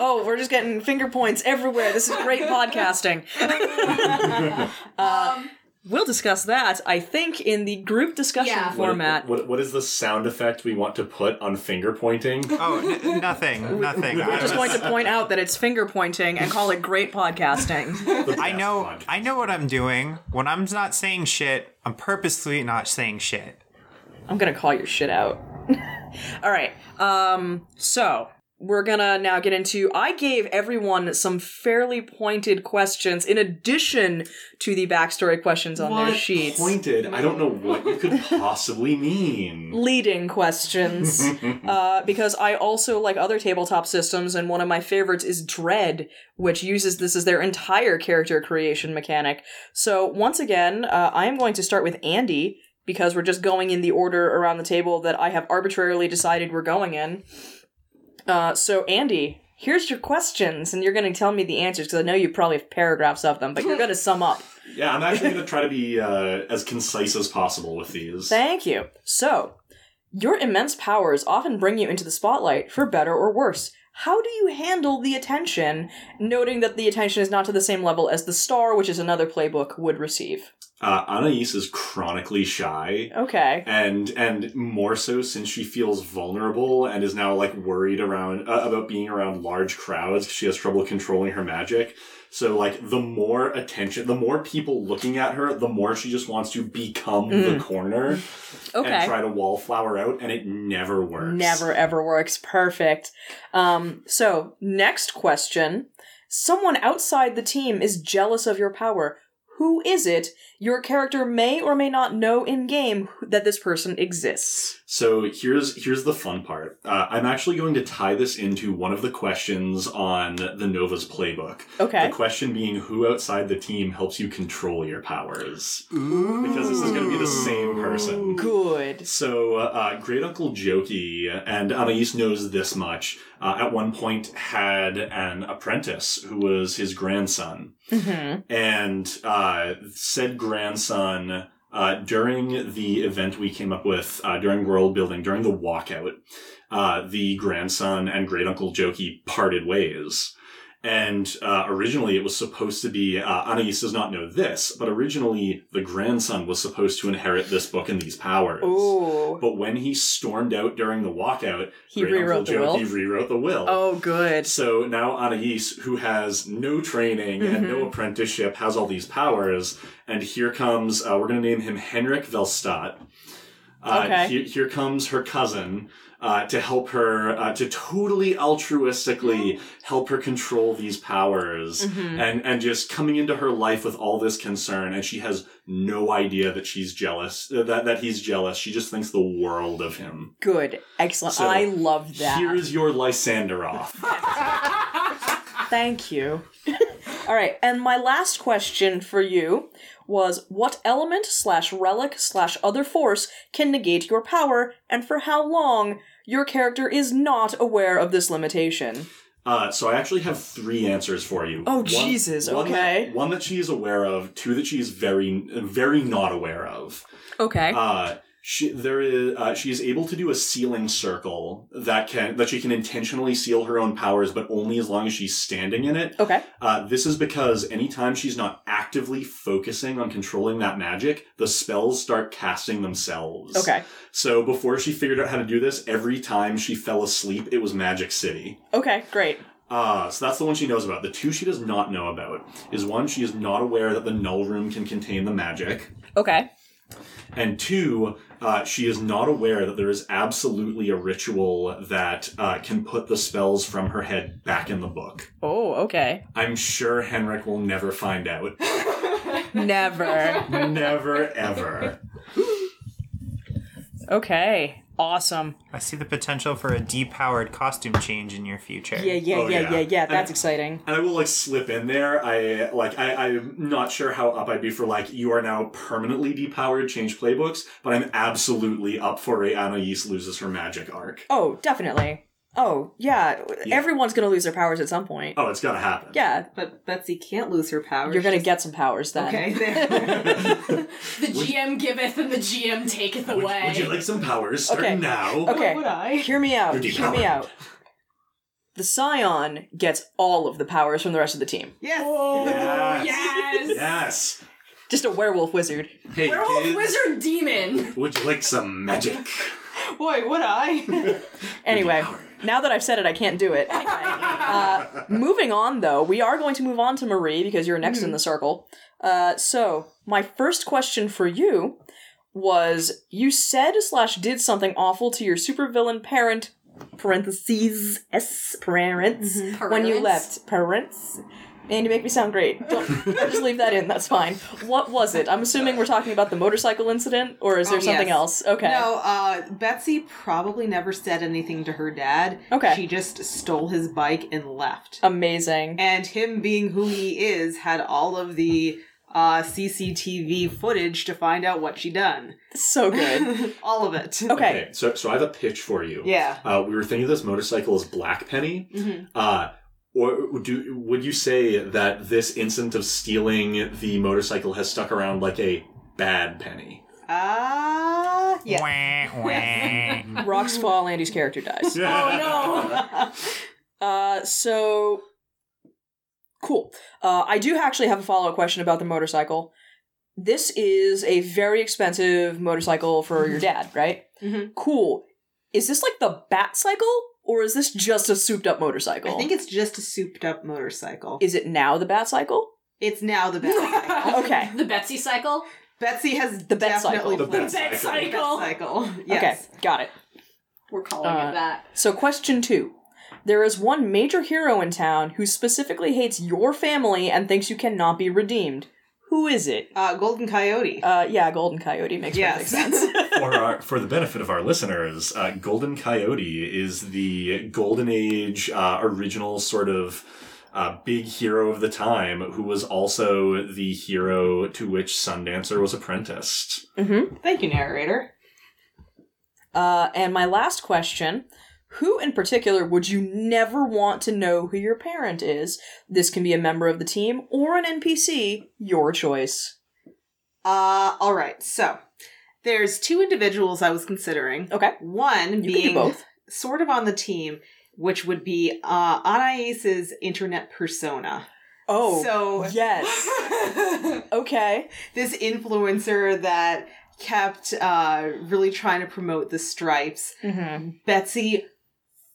Oh, we're just getting finger points everywhere. This is great podcasting. uh, um, we'll discuss that, I think, in the group discussion Yeah. Format. What, what is the sound effect we want to put on finger pointing? Oh, n- nothing, nothing. We're I just was- going to point out that it's finger pointing and call it great podcasting. I know, podcast. I know what I'm doing. When I'm not saying shit, I'm purposely not saying shit. I'm gonna call your shit out. All right. Um. So we're gonna now get into. I gave everyone some fairly pointed questions in addition to the backstory questions on their sheets. Pointed. I don't know what you could possibly mean. Leading questions, uh, because I also like other tabletop systems, and one of my favorites is Dread, which uses this as their entire character creation mechanic. So once again, uh, I am going to start with Andy because we're just going in the order around the table that I have arbitrarily decided we're going in. Uh, so Andy, here's your questions, and you're going to tell me the answers because I know you probably have paragraphs of them, but you're going to sum up. Yeah, I'm actually going to try to be uh, as concise as possible with these. Thank you. So, your immense powers often bring you into the spotlight, for better or worse. How do you handle the attention, noting that the attention is not to the same level as the star, which is another playbook, would receive? Uh, Anais is chronically shy. Okay. and and more so since she feels vulnerable and is now like worried around uh, about being around large crowds. she has trouble controlling her magic so like the more attention the more people looking at her the more she just wants to become the corner and try to wallflower out and it never works Never ever works. Perfect. Um, so, next question. Someone outside the team is jealous of your power. Who is it? Your character may or may not know in game that this person exists. So here's here's the fun part. Uh, I'm actually going to tie this into one of the questions on the Nova's playbook. Okay. The question being, who outside the team helps you control your powers? Ooh. Because this is going to be the same person. Good. So, uh, Great Uncle Jokey, and Anais knows this much, uh, at one point had an apprentice who was his grandson. Mm-hmm. And uh, said grandson, uh, during the event we came up with, uh, during world building, during the walkout, uh, the grandson and Great Uncle Jokey parted ways. And uh, originally it was supposed to be, uh, Anais does not know this, but originally the grandson was supposed to inherit this book and these powers. Ooh. But when he stormed out during the walkout, He rewrote the will? Jokey rewrote the will. Oh, good. So now Anais, who has no training and no apprenticeship, has all these powers. And here comes, uh, we're going to name him Henrik Velstadt. Uh, Okay. Here, here comes her cousin uh, to help her, uh, to totally altruistically help her control these powers. Mhm. And, and just coming into her life with all this concern. And she has no idea that she's jealous, uh, that, that he's jealous. She just thinks the world of him. Good. Excellent. So, I love that. Here's your Lysander off. Thank you. All right, and my last question for you was what element slash relic slash other force can negate your power, and for how long your character is not aware of this limitation? Uh, so I actually have three answers for you. Oh, Jesus, one okay. That, one that she is aware of, two that she is very, very not aware of. Okay. Uh, she there is uh, she is able to do a sealing circle that can that she can intentionally seal her own powers, but only as long as she's standing in it. okay. Uh, this is because anytime she's not actively focusing on controlling that magic, the spells start casting themselves. Okay. So before she figured out how to do this, every time she fell asleep, it was Magic City. Okay, great. Uh, so that's the one she knows about. The two she does not know about is one, she is not aware that the null room can contain the magic. Okay. And two, uh, she is not aware that there is absolutely a ritual that uh, can put the spells from her head back in the book. Oh, okay. I'm sure Henrik will never find out. Never. never, ever. okay. Awesome. I see the potential for a depowered costume change in your future. Yeah, yeah, Oh, yeah, yeah. yeah, yeah. That's And- exciting. And I will like slip in there. I like I, I'm not sure how up I'd be for like you are now permanently depowered change playbooks, but I'm absolutely up for a Anais loses her magic arc. Oh, definitely. Oh, yeah. Yeah. Everyone's gonna lose their powers at some point. Oh, it's gotta happen. Yeah, But Betsy can't lose her powers. you're gonna Just- get some powers then. Okay, there. The GM giveth and the GM taketh Would, away. would you like some powers? Start Okay. now. Okay. Would I? Hear me out. You're Hear me depowered. out. The Scion gets all of the powers from the rest of the team. Yes. Oh, Yes. yes! Yes. Just a werewolf wizard. Hey, Werewolf kids, wizard demon! would you like some magic? Boy, would I? Anyway, depowered. Now that I've said it, I can't do it. Uh, moving on, though, we are going to move on to Marie because you're next in the circle. Uh, so, my first question for you was you said slash did something awful to your supervillain parent, parentheses, S, parents, when you left. Parents? And you make me sound great. Don't, just leave that in, that's fine. What was it? I'm assuming we're talking about the motorcycle incident, or is there Oh, something yes. else? Okay. No, uh, Betsy probably never said anything to her dad. Okay. She just stole his bike and left. Amazing. And him being who he is had all of the uh, CCTV footage to find out what she done. So good. all of it. Okay. So, so I have a pitch for you. Yeah. Uh, we were thinking this motorcycle is Black Penny. Mhm. Uh, or do would you say that this incident of stealing the motorcycle has stuck around like a bad penny? Ah, yeah. Wah, wah. Rocks fall, Andy's character dies. Oh no. Uh, so cool. Uh, I do actually have a follow up question about the motorcycle. This is a very expensive motorcycle for your dad, right? Mhm. Cool. Is this like the Bat cycle, or is this just a souped up motorcycle? I think it's just a souped up motorcycle. Is it now the Bat cycle? It's now the best. no! Okay. The Betsy cycle? Betsy has The Bet definitely cycle. The played Bet Bet cycle. Bet cycle! cycle. Yes. Okay, got it. We're calling Uh, it that. So, question two. There is one major hero in town who specifically hates your family and thinks you cannot be redeemed. Who is it? Uh, Golden Coyote. Uh, yeah, Golden Coyote makes Yes. perfect sense. for our, for the benefit of our listeners, uh, Golden Coyote is the Golden Age uh, original sort of uh, big hero of the time who was also the hero to which Sundancer was apprenticed. Mm-hmm. Thank you, narrator. Uh, and my last question Who in particular would you never want to know who your parent is? This can be a member of the team or an NPC, your choice. Uh, all right. So there's two individuals I was considering. Okay. One You being both. sort of on the team, which would be uh, Anais' internet persona. Oh, so yes. okay. this influencer that kept uh, really trying to promote the stripes. Mm-hmm. Betsy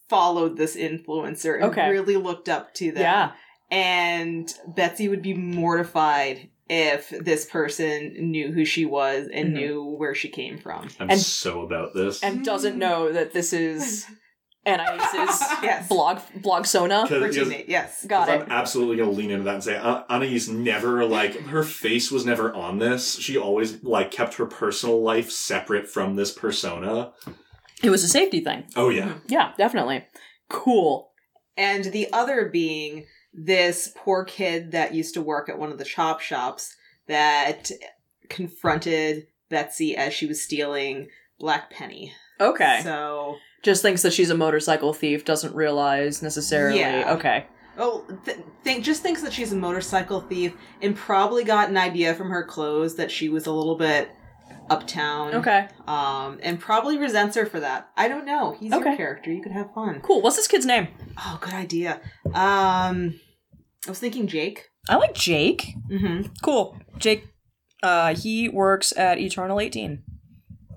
followed this influencer and Okay. really looked up to them. Yeah. And Betsy would be mortified if this person knew who she was and Mhm. knew where she came from. I'm And- so about this. And doesn't know that this is Anais's Yes. blog blog sona. Cause- For because- yes. Got it. I'm absolutely gonna lean into that and say uh, Anais never like her face was never on this. She always like kept her personal life separate from this persona. It was a safety thing. Oh yeah, mm-hmm. Yeah, definitely. Cool. And the other being this poor kid that used to work at one of the chop shops that confronted Betsy as she was stealing Black Penny. Okay. So, Just thinks that she's a motorcycle thief, doesn't realize necessarily. Yeah. Okay. oh, th- think just thinks that she's a motorcycle thief and probably got an idea from her clothes that she was a little bit uptown. Okay. Um, and probably resents her for that. I don't know. He's Okay. your character. You could have fun. Cool. What's this kid's name? Oh, good idea. Um, I was thinking Jake. I like Jake. Mm-hmm. Cool. Jake, uh, he works at Eternal 18.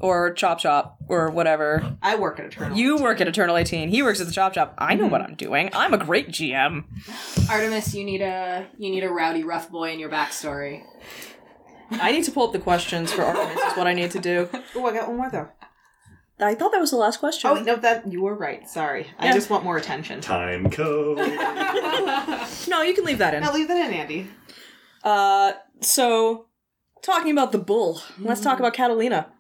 Or Chop Shop, or whatever. I work at Eternal. You work at Eternal 18. He works at the Chop Shop. I know what I'm doing. I'm a great GM. Artemis, you need a you need a rowdy rough boy in your backstory. I need to pull up the questions for Artemis, is what I need to do. Oh, I got one more though. I thought that was the last question. Oh no, that you were right. Sorry, I Yeah. just want more attention. time code. No, you can leave that in. Now leave that in, Andy. Uh, so talking about the bull, let's talk about Catalina.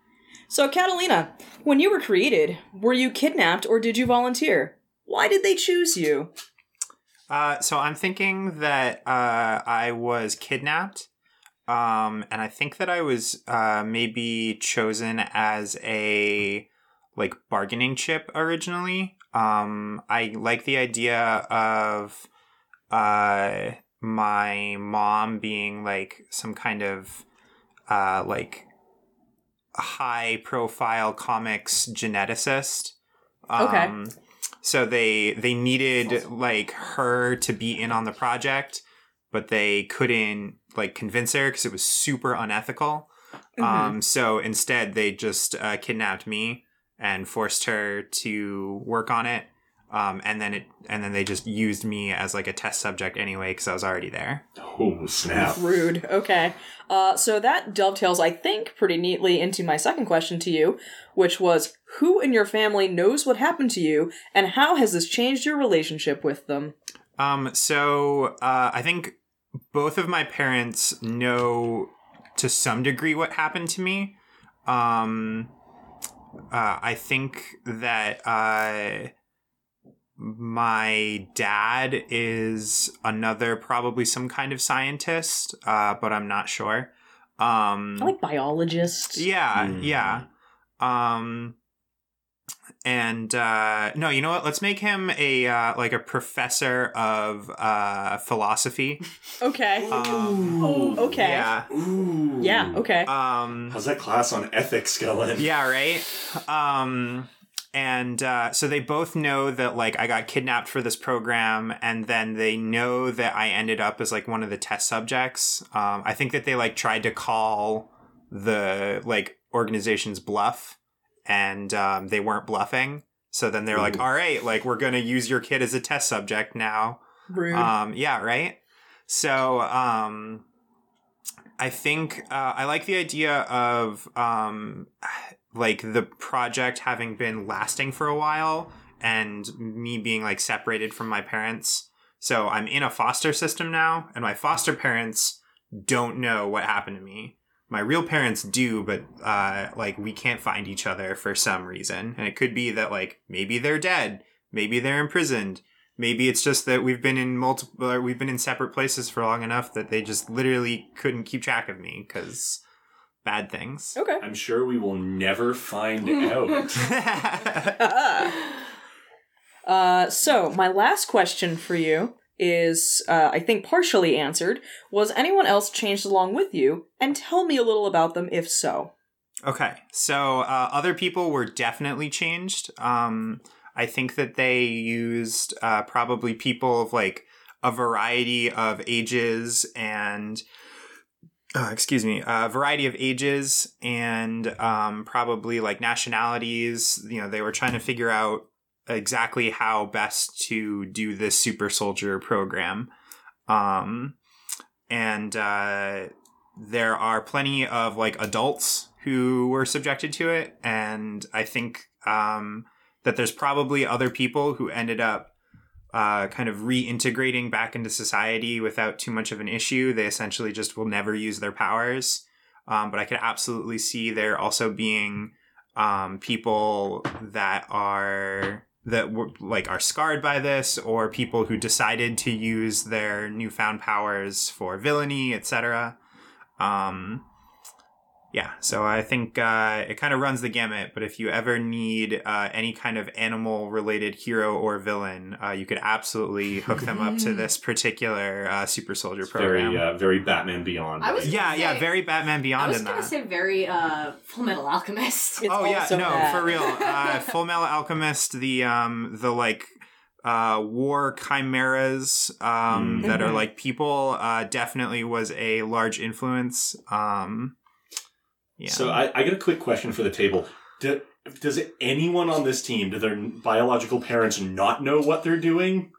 So Catalina, when you were created, were you kidnapped or did you volunteer? Why did they choose you? Uh, so I'm thinking that uh, I was kidnapped, um, and I think that I was uh, maybe chosen as a like bargaining chip originally. Um, I like the idea of uh, my mom being like some kind of uh, like high profile comics geneticist. Okay. Um, so they they needed like her to be in on the project, but they couldn't like convince her because it was super unethical. Um, so instead, they just uh, kidnapped me and forced her to work on it. Um, and then it and then they just used me as like a test subject anyway because I was already there. oh snap! Rude. Okay. Uh, so that dovetails, I think, pretty neatly into my second question to you, which was who in your family knows what happened to you, and how has this changed your relationship with them? Um, so uh, I think both of my parents know to some degree what happened to me. Um, uh, I think that uh, my dad is another, probably some kind of scientist, uh, but I'm not sure. Um, I like biologist. yeah, Hmm. yeah. Um and uh no, you know what? Let's make him a uh like a professor of uh philosophy. Okay. Um okay. Yeah. Ooh. Yeah. Okay. Um How's that class on ethics going? yeah, right? Um and uh, so they both know that like I got kidnapped for this program, and then they know that I ended up as like one of the test subjects. Um, I think that they like tried to call the like organization's bluff, and um, they weren't bluffing. So then they're like, "All right, like we're gonna use your kid as a test subject now." Rude. Um, yeah, right. So, um, I think uh, I like the idea of um, like the project having been lasting for a while, and me being like separated from my parents. So I'm in a foster system now, and my foster parents don't know what happened to me. My real parents do, but uh, like we can't find each other for some reason, and it could be that like maybe they're dead, maybe they're imprisoned, maybe it's just that we've been in multiple, or we've been in separate places for long enough that they just literally couldn't keep track of me because bad things. Okay. I'm sure we will never find out. uh, so my last question for you is, uh, I think partially answered. Was anyone else changed along with you? And tell me a little about them, if so. Okay, so uh, other people were definitely changed. Um, I think that they used uh, probably people of like a variety of ages and uh, excuse me, a variety of ages and um, probably like nationalities. You know, they were trying to figure out exactly how best to do this super soldier program. Um, and uh, there are plenty of like adults who were subjected to it. And I think um, that there's probably other people who ended up uh, kind of reintegrating back into society without too much of an issue. They essentially just will never use their powers. Um, but I could absolutely see there also being um, people that are that were like are scarred by this, or people who decided to use their newfound powers for villainy, etc. Um, yeah, so I think uh, it kind of runs the gamut. But if you ever need uh, any kind of animal related hero or villain, uh, you could absolutely hook them up to this particular uh, super soldier program. very, uh, very Batman Beyond. I was- yeah, yeah, very Batman Beyond. I Beyond was gonna say very uh, Full Metal Alchemist. It's oh yeah, also no, that. for real. Uh, Full Metal Alchemist, the um, the like uh, war chimeras um, Mm. that are Mhm. like people uh, definitely was a large influence. Um, yeah. So I, I got a quick question for the table. Do, does anyone on this team, do their biological parents not know what they're doing?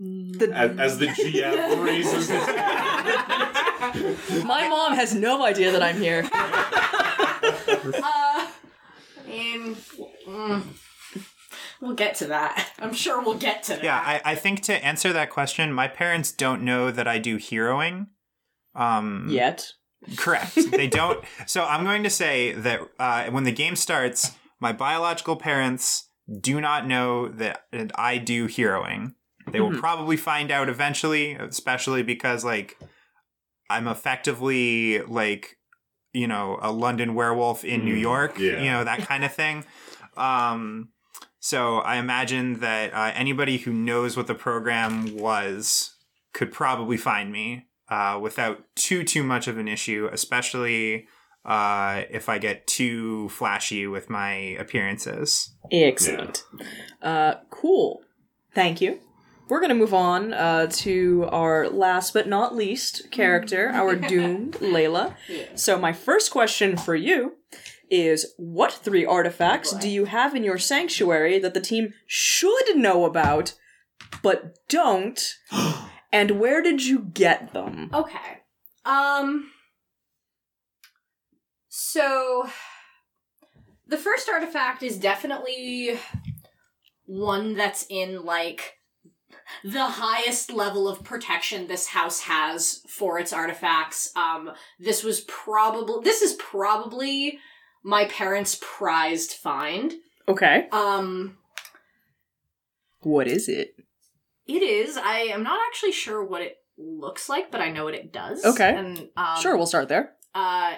The- As, as the GM raises his my mom has no idea that I'm here. uh, I mean, mm, we'll get to that. I'm sure we'll get to that. yeah, I, I think to answer that question, my parents don't know that I do heroing. Um, Yet. Correct. They don't. so I'm going to say that uh, when the game starts, my biological parents do not know that, that I do heroing. They will Mhm. probably find out eventually, especially because like I'm effectively like you know a London werewolf in New Mm, York. yeah. You know that kind of thing. Um, so I imagine that uh, anybody who knows what the program was could probably find me uh, without too too much of an issue, especially uh, if I get too flashy with my appearances. Excellent. Uh, cool. Thank you. We're going to move on uh, to our last but not least character, our doomed Layla. So, my first question for you is What three artifacts do you have in your sanctuary that the team should know about but don't? and where did you get them? Okay. Um. So, the first artifact is definitely one that's in like the highest level of protection this house has for its artifacts. Um, this was probably this is probably my parents' prized find. Okay. Um, What is it? It is. I am not actually sure what it looks like, but I know what it does. Okay. And um, sure, we'll start there. uh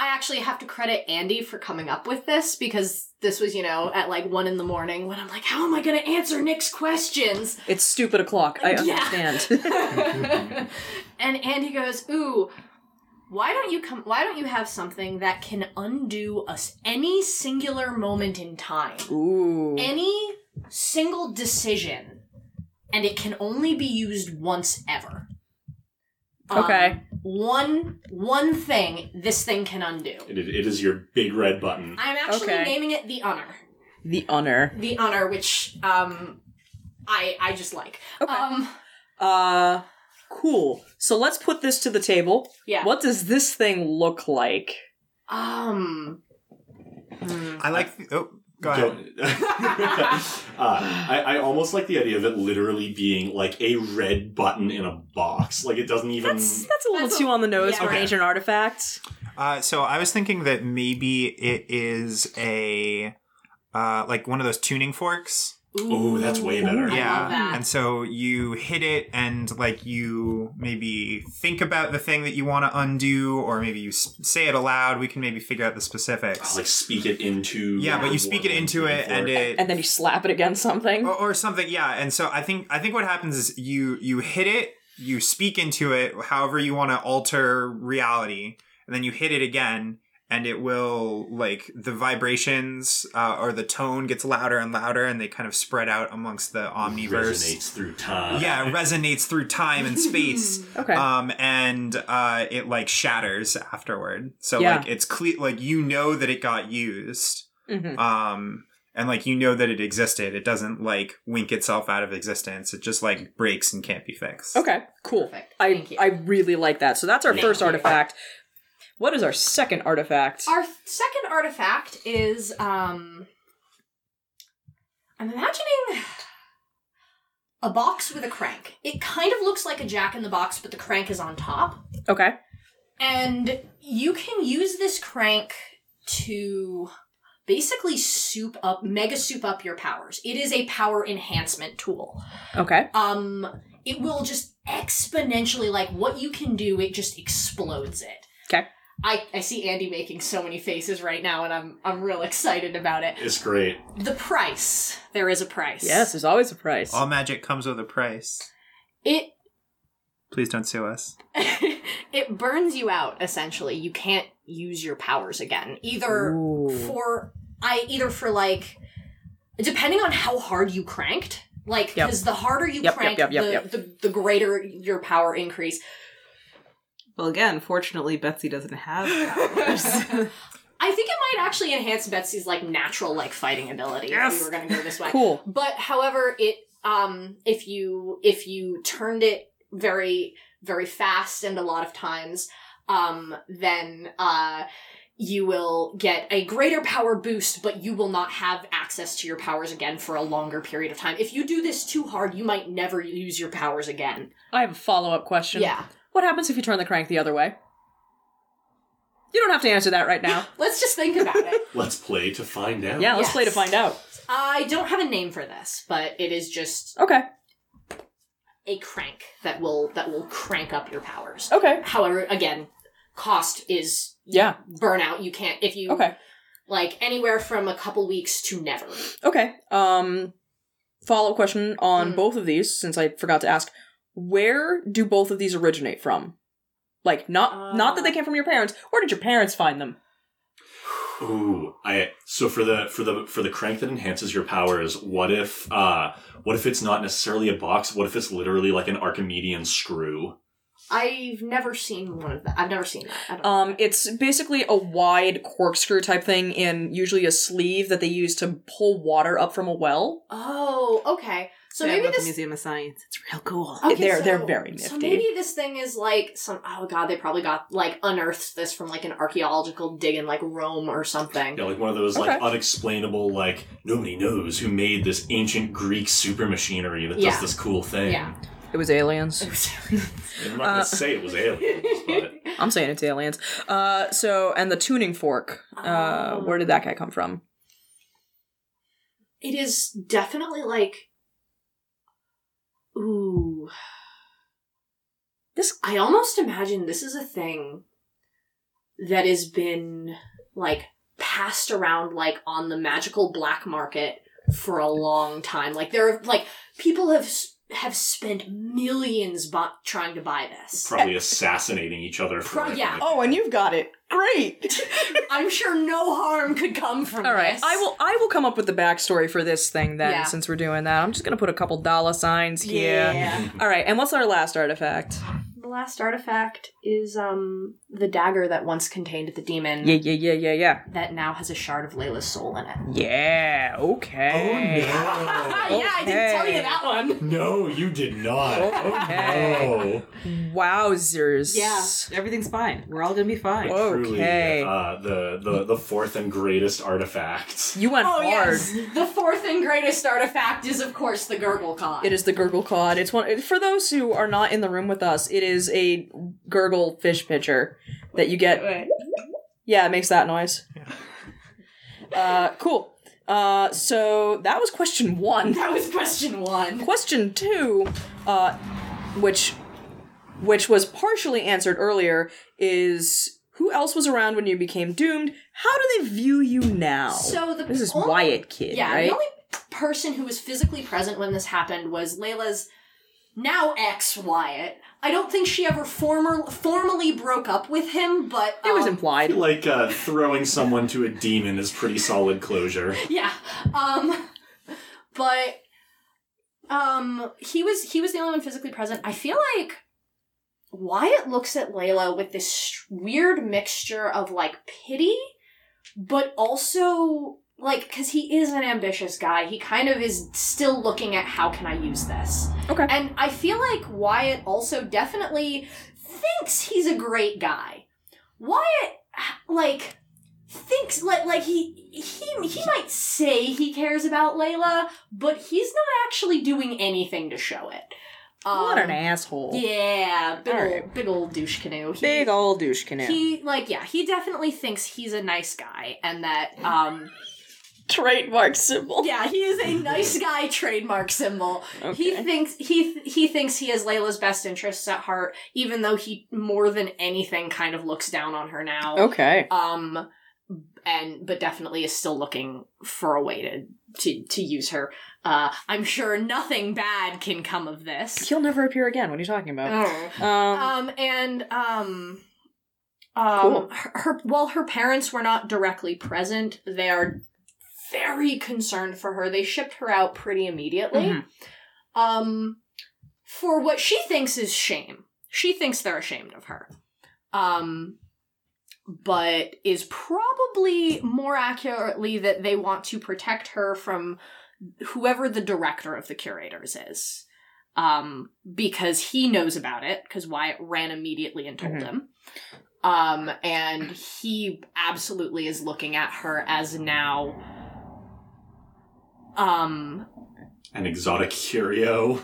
I actually have to credit Andy for coming up with this because this was, you know, at like one in the morning when I'm like, how am I going to answer Nick's questions? It's stupid o'clock. I Yeah. understand. and Andy goes, "Ooh, why don't you come? Why don't you have something that can undo us any singular moment in time, Ooh. any single decision, and it can only be used once ever." Um, Okay. one one thing this thing can undo. It, it is your big red button. I'm actually Okay. naming it the honor. The honor. The honor, which um, I I just like. Okay. Um, Uh, cool. So let's put this to the table. yeah. What does this thing look like? Um. hmm. I like. oh, go ahead. Uh, I, I almost like the idea of it literally being like a red button in a box. Like it doesn't even. That's that's a little That's a- too on the nose yeah. for an ancient artifact. Uh, so I was thinking that maybe it is a uh, like one of those tuning forks. Ooh, that's way better. I yeah and so you hit it and like you maybe think about the thing that you want to undo or maybe you s- say it aloud we can maybe figure out the specifics like speak it into. yeah but you speak it into it and it and then you slap it against something. or, or something yeah and so i think i think what happens is you you hit it you speak into it however you want to alter reality and then you hit it again and it will like the vibrations uh, or the tone gets louder and louder and they kind of spread out amongst the omniverse resonates through time. yeah it resonates through time and space Okay. um and uh it like shatters afterward so Yeah. like it's clear like you know that it got used Mhm. um and like you know that it existed it doesn't like wink itself out of existence it just like breaks and can't be fixed Okay, cool. Perfect. I Thank you. I really like that. So that's our Thank first you. artifact. What is our second artifact? Our second artifact is um I'm imagining a box with a crank. It kind of looks like a jack in the box, but the crank is on top. okay. And you can use this crank to basically soup up mega soup up your powers. It is a power enhancement tool. Okay. Um it will just exponentially like what you can do, it just explodes it. Okay. I, I see Andy making so many faces right now and I'm I'm real excited about it. It's great. The price. There is a price. Yes, there's always a price. all magic comes with a price It please don't sue us it burns you out essentially. You can't use your powers again. Either Ooh. for I either for like depending on how hard you cranked. Like Yep. because the harder you Yep, yep, crank, yep, yep, the, yep. the the greater your power increase. Well, again, fortunately, Betsy doesn't have powers. I think it might actually enhance Betsy's like natural like fighting ability Yes. if we were gonna go this way. Cool. But however, it um if you if you turned it very very fast and a lot of times, um then uh you will get a greater power boost, but you will not have access to your powers again for a longer period of time. If you do this too hard, you might never use your powers again. I have a follow up question. Yeah. What happens if you turn the crank the other way? You don't have to answer that right now. Let's just think about it. Let's play to find out. Yeah, let's play to find out. I don't have a name for this, but it is just Okay. a crank that will that will crank up your powers. Okay. However, again, cost is Yeah. burnout. You can't if you Okay. like anywhere from a couple weeks to never. Okay. Um follow up question on Mm. both of these since I forgot to ask. Where do both of these originate from? Like not not that they Uh. came from your parents. Where did your parents find them? Ooh, I so for the for the for the crank that enhances your powers. What if uh what if it's not necessarily a box? What if it's literally like an Archimedean screw? I've never seen one of that. I've never seen that. I don't Um, it's basically a wide corkscrew type thing in usually a sleeve that they use to pull water up from a well. oh, okay. So They have maybe it the this Museum of Science. It's real cool. Okay, They're- so- they're very nifty. So nifty. maybe this thing is like some. Oh god, they probably got like unearthed this from like an archaeological dig in like Rome or something. Yeah, like one of those like unexplainable like nobody knows who made this ancient Greek super machinery that Yeah. does this cool thing. Yeah. It was aliens. I'm not Uh, gonna say it was aliens, but I'm saying it's aliens. Uh, so and the tuning fork. Uh, Um, where did that guy come from? It is definitely like. Ooh. This I almost imagine this is a thing that has been like passed around like on the magical black market for a long time. Like there are like people have have spent millions bu- trying to buy this. probably assassinating each other for Pro- it. yeah. Oh, and you've got it. Great. I'm sure no harm could come from All right, this. I will. I will come up with the backstory for this thing then. Yeah. Since we're doing that, I'm just gonna put a couple dollar signs here. Yeah. All right, and what's our last artifact? The last artifact is um the dagger that once contained the demon Yeah, yeah, yeah, yeah, yeah. that now has a shard of Layla's soul in it. Yeah. Okay. Oh no. yeah, I didn't tell you that one. no! No, you did not. Okay. Oh no! Wowzers. Yeah. Everything's fine. We're all gonna be fine. Whoa. Truly, Okay. uh, the, the the fourth and greatest artifact. You went Oh hard. yes, the fourth and greatest artifact is of course the Gurgle Cod. It is the gurgle cod. It's one for those who are not in the room with us. It is a gurgle fish pitcher that you get. Yeah, it makes that noise. Uh, cool. Uh, so that was question one. That was question one. Question two, uh, which which was partially answered earlier, is who else was around when you became doomed? How do they view you now? So the this is only- Wyatt Kid, Yeah, right? the only person who was physically present when this happened was Layla's now ex Wyatt. I don't think she ever former, formally broke up with him, but it was um, implied. like uh, throwing someone to a demon is pretty solid closure. Yeah. Um but um he was he was the only one physically present. I feel like Wyatt looks at Layla with this weird mixture of like pity but also like cuz he is an ambitious guy. He kind of is still looking at how can I use this. Okay. And I feel like Wyatt also definitely thinks he's a great guy. Wyatt like thinks like like he he he might say he cares about Layla, but he's not actually doing anything to show it. Um, what an asshole. Yeah, big old, big old douche canoe. He, Big old douche canoe. He like yeah, he definitely thinks he's a nice guy, and that um Trademark symbol. yeah, he is a nice guy trademark symbol. He thinks he he thinks he has Layla's best interests at heart, even though he more than anything kind of looks down on her now. Okay. Um, and but definitely is still looking for a way to to to use her. Uh, I'm sure nothing bad can come of this. He'll never appear again. What are you talking about? Mm. Um, Um, and um, um, Cool. her, her while her parents were not directly present, they are very concerned for her. They shipped her out pretty immediately. Mhm. Um, for what she thinks is shame. She thinks they're ashamed of her. Um, but is probably more accurately that they want to protect her from whoever the director of the curators is. Um, because he knows about it, because Wyatt ran immediately and told Mhm. him. Um, and he absolutely is looking at her as now um An exotic curio.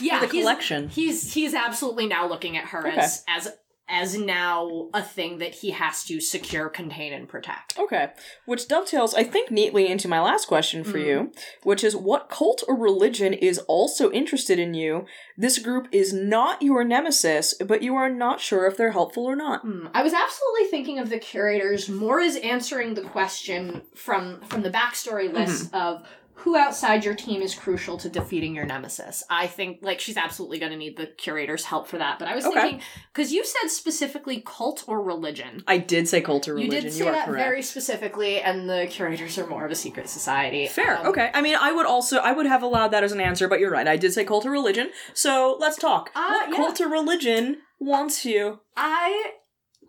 yeah, the he's- collection. He's he's absolutely now looking at her Okay. as as as now a thing that he has to secure, contain, and protect. Okay, which dovetails, I think, neatly into my last question for Mm. you, which is what cult or religion is also interested in you? This group is not your nemesis, but you are not sure if they're helpful or not. Hmm. I was absolutely thinking of the curators more as answering the question from from the backstory list Mm-hmm. of who outside your team is crucial to defeating your nemesis. I think like she's absolutely going to need the curators' help for that. But I was Okay. thinking because you said specifically cult or religion. I did say cult or religion. You did say are that correct. very specifically, and the curators are more of a secret society. Fair. Um, okay. I mean, I would also I would have allowed that as an answer, but you're right. I did say cult or religion. So let's talk. Uh, what yeah. cult or religion wants you? I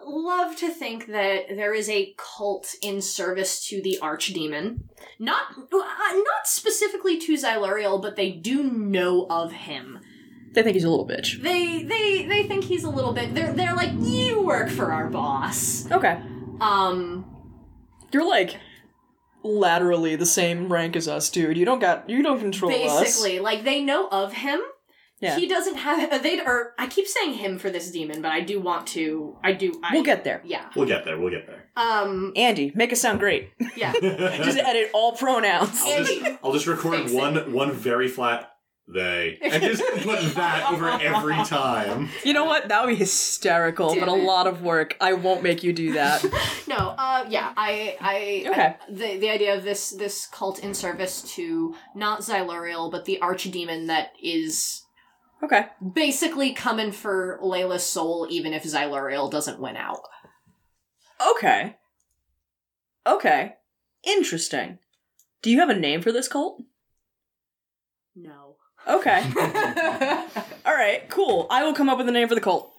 love to think that there is a cult in service to the archdemon. Not uh, not specifically to Ziluriel, but they do know of him. They think he's a little bitch. They they they think he's a little bit they're they're like, you work for our boss. Okay. Um You're like laterally the same rank as us, dude. You don't got you don't control us. basically, like they know of him. Yeah. He doesn't have they or I keep saying him for this demon, but I do want to I do I We'll get there. Yeah. We'll get there. We'll get there. Um Andy, make it sound great. yeah. Just edit all pronouns. I'll just I'll just record Fix it. one one very flat they and just put that over every time. You know what? That would be hysterical, but a lot of work. I won't make you do that. No, uh, yeah, I, I, Okay. I- the the idea of this this cult in service to not Ziluriel, but the archdemon that is okay. basically coming for Layla's soul, even if Ziluriel doesn't win out. Okay. Okay. Interesting. Do you have a name for this cult? No. Okay. All right, cool. I will come up with a name for the cult.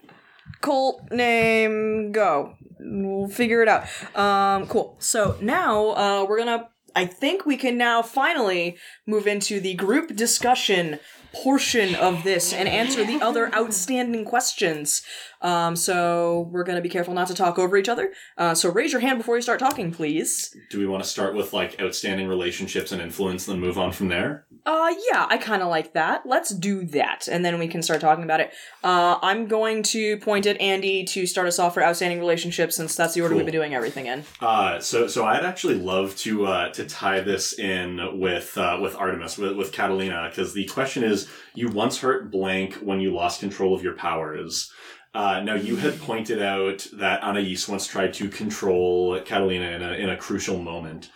Cult name go. We'll figure it out. Um, cool. So now uh, we're gonna. I think we can now finally move into the group discussion portion of this and answer the other outstanding questions. Um, so we're gonna be careful not to talk over each other. Uh, so raise your hand before you start talking, please. Do we want to start with like outstanding relationships and influence, and then move on from there? Uh, yeah, I kind of like that. Let's do that, and then we can start talking about it. Uh, I'm going to point at Andy to start us off for outstanding relationships, since that's the order Cool. we've been doing everything in. Uh, so so I'd actually love to uh, to tie this in with uh, with Artemis with, with Catalina because the question is you once hurt blank when you lost control of your powers. Uh, now you had pointed out that Anais once tried to control Catalina in a in a crucial moment.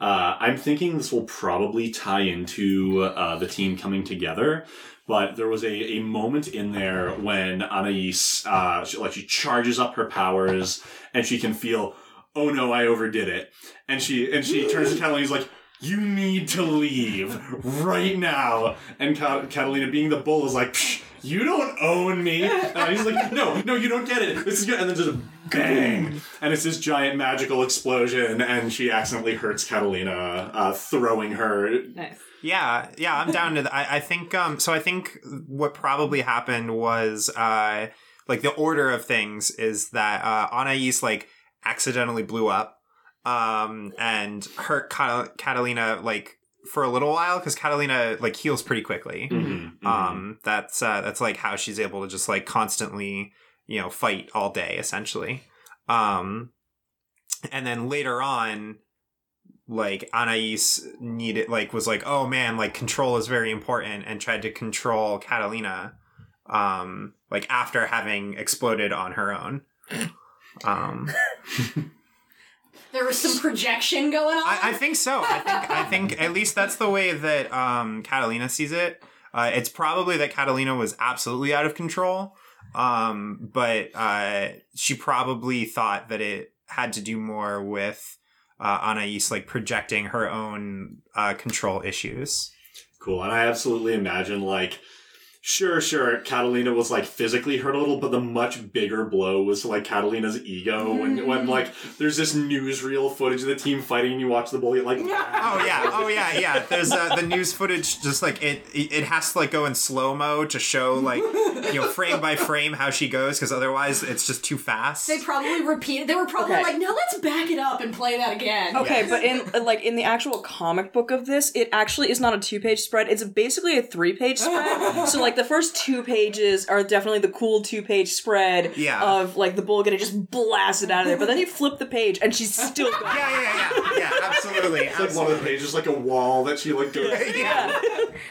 Uh, I'm thinking this will probably tie into uh, the team coming together. But there was a, a moment in there when Anais, uh, she, like she charges up her powers and she can feel, oh no, I overdid it. And she, and she turns to Catalina and is like, you need to leave right now. And Ca- Catalina, being the bull, is like, Psh, you don't own me. And he's like, no, no, you don't get it. This is good. And then just a bang. And it's this giant magical explosion. And she accidentally hurts Catalina, uh, throwing her. Nice. Yeah, yeah, I'm down to that. I, I think um so I think what probably happened was uh like the order of things is that uh Anais like accidentally blew up um and hurt Cat- Catalina like for a little while because Catalina like heals pretty quickly. Mhm, mhm. Um that's uh that's like how she's able to just like constantly, you know, fight all day essentially. Um and then later on like Anais needed like was like oh man like control is very important and tried to control Catalina um like after having exploded on her own um There was some projection going on. I, I think so I think I think at least that's the way that um Catalina sees it uh, it's probably that Catalina was absolutely out of control um but uh she probably thought that it had to do more with uh, Anais like projecting her own uh, control issues. Cool. And I absolutely imagine like sure, sure, Catalina was like physically hurt a little, but the much bigger blow was to like Catalina's ego when when like there's this newsreel footage of the team fighting and you watch the bully like Oh yeah, oh yeah, yeah. There's uh, the news footage. Just like it, it it has to like go in slow mo to show like you know frame by frame how she goes because otherwise it's just too fast. they probably repeated. They were probably Okay. like, "Now let's back it up and play that again." Okay, but in like in the actual comic book of this, it actually is not a two page spread. It's basically a three page spread. so like the first two pages are definitely the cool two page spread Yeah. of like the bull getting just blasted out of there. But then you flip the page and she's still going. Yeah, yeah, yeah, yeah. Absolutely. It's like one of the pages like a wall that she like goes Yeah.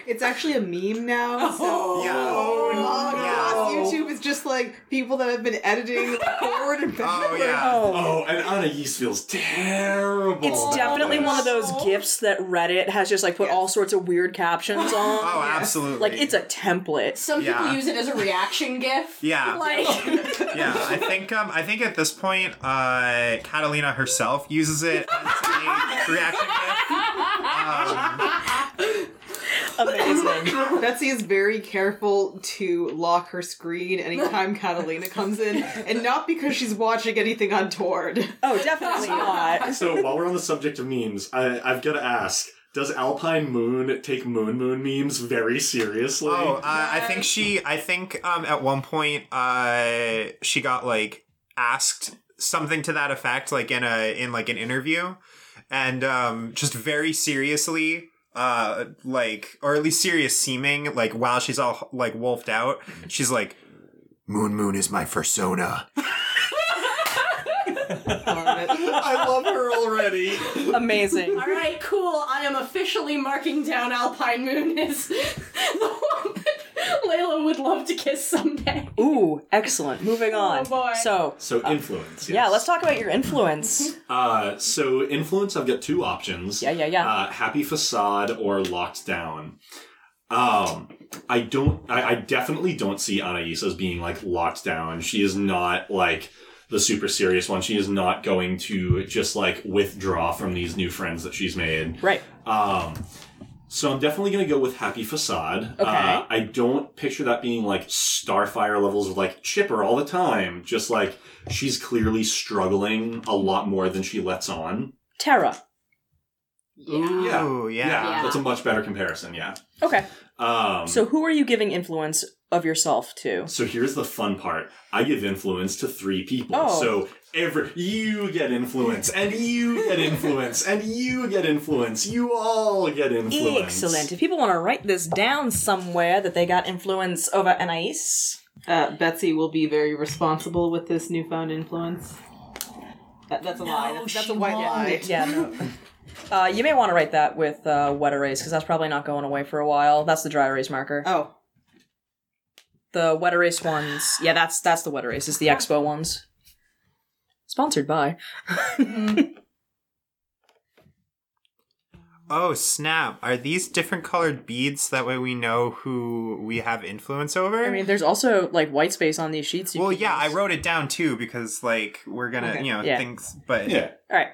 It's actually a meme now. Oh. So Yeah. Oh, Yeah. Oh, gosh, YouTube is just like people that have been editing forward and Oh yeah. Oh. Oh, and Anais feels terrible. It's definitely this. one of those gifs that Reddit has just like put all sorts of weird captions on. Oh, absolutely. Like it's a template. Some people Yeah. use it as a reaction gif. Yeah. Like, yeah. I think um I think at this point uh Catalina herself uses it as a reaction gift. Um, Amazing. Betsy is very careful to lock her screen anytime Catalina comes in, and not because she's watching anything untoward. Oh, definitely not. So while we're on the subject of memes, I, I've got to ask: Does Alpine Moon take Moon Moon memes very seriously? Oh, uh, I think she. I think um, at one point uh, she got like asked something to that effect, like in a in like an interview, and um, just very seriously, uh, like or at least serious seeming, like while she's all like wolfed out, she's like, "Moon Moon is my persona." I love her already. Amazing. all right, cool. I am officially marking down Alpine Moon as the one that Layla would love to kiss someday. Ooh, excellent. Moving on. Oh, boy. So, So influence. Yes. yeah, let's talk about your influence. Uh, so influence, I've got two options. Yeah, yeah, yeah. Uh, happy facade or locked down. Um, I don't. I, I definitely don't see Anais as being like locked down. She is not like the super serious one. She is not going to just like withdraw from these new friends that she's made. Right. Um, so I'm definitely going to go with Happy Facade. Okay. Uh, I don't picture that being like Starfire levels of like chipper all the time. Just like she's clearly struggling a lot more than she lets on. Terra. Yeah. Ooh, yeah. Yeah, Yeah. that's a much better comparison. Yeah. Okay. Um, So, who are you giving influence of yourself too. So here's the fun part. I give influence to three people. Oh. So every you get influence, and you get influence, and you get influence. You all get influence. Excellent. If people want to write this down somewhere that they got influence over Anais, Uh, Betsy will be very responsible with this newfound influence. That, that's a lie. That's, that's a white lie. yeah, no. Uh, you may want to write that with uh, wet erase because that's probably not going away for a while. That's the dry erase marker. Oh, The wet erase ones, yeah, that's that's the wet erase. It's the expo ones. Sponsored by. Oh snap! Are these different colored beads? That way we know who we have influence over. I mean, there's also like white space on these sheets. you well, can yeah, I use. wrote it down too because like we're gonna, Okay. you know, Yeah. things. But Yeah. All right.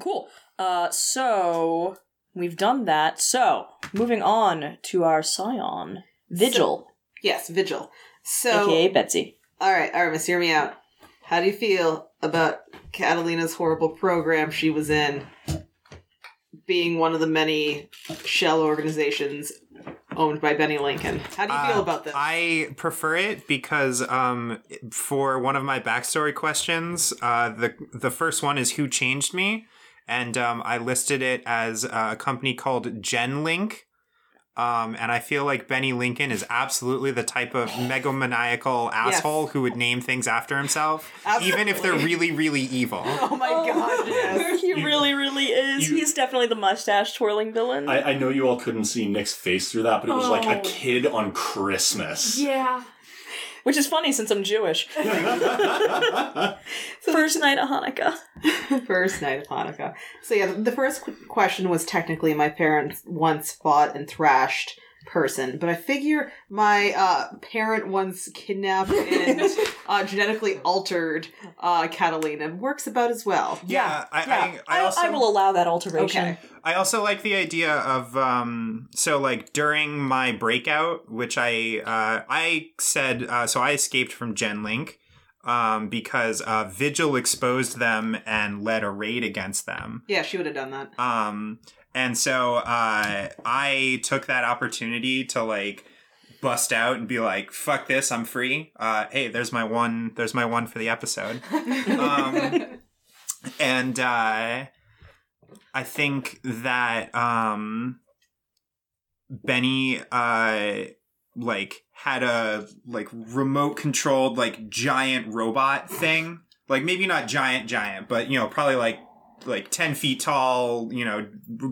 Cool. Uh, so we've done that. So moving on to our scion, Vigil, yes, Vigil. So, aka Betsy. all right, Artemis, hear me out. How do you feel about Catalina's horrible program she was in, being one of the many shell organizations owned by Benny Lincoln? How do you feel Uh, about this? I prefer it because um, for one of my backstory questions, uh, the the first one is who changed me, and um, I listed it as a company called GenLinc. Um, and I feel like Benny Lincoln is absolutely the type of megalomaniacal asshole who would name things after himself, even if they're really, really evil. oh my god, yes. he really, really is. you- He's definitely the mustache twirling villain. I, I know you all couldn't see Nick's face through that, but it was like a Oh. kid on Christmas. Yeah. Which is funny since I'm Jewish. First night of Hanukkah. first night of Hanukkah. So yeah, the first qu- question was technically my parents once fought and thrashed person, but I figure my uh, parent once kidnapped and uh, genetically altered uh, Catalina works about as well. Yeah, I, Yeah, I, I also will allow that alteration. Okay. I also like the idea of um so like during my breakout, which I uh I said uh so I escaped from Genlinc um because uh Vigil exposed them and led a raid against them. Yeah, she would have done that. Um and so uh I took that opportunity to like bust out and be like fuck this, I'm free. Uh hey, there's my one there's my one for the episode. Um and uh I think that um Benny uh like had a like remote controlled like giant robot thing. Like maybe not giant giant, but you know, probably like like 10 feet tall, you know,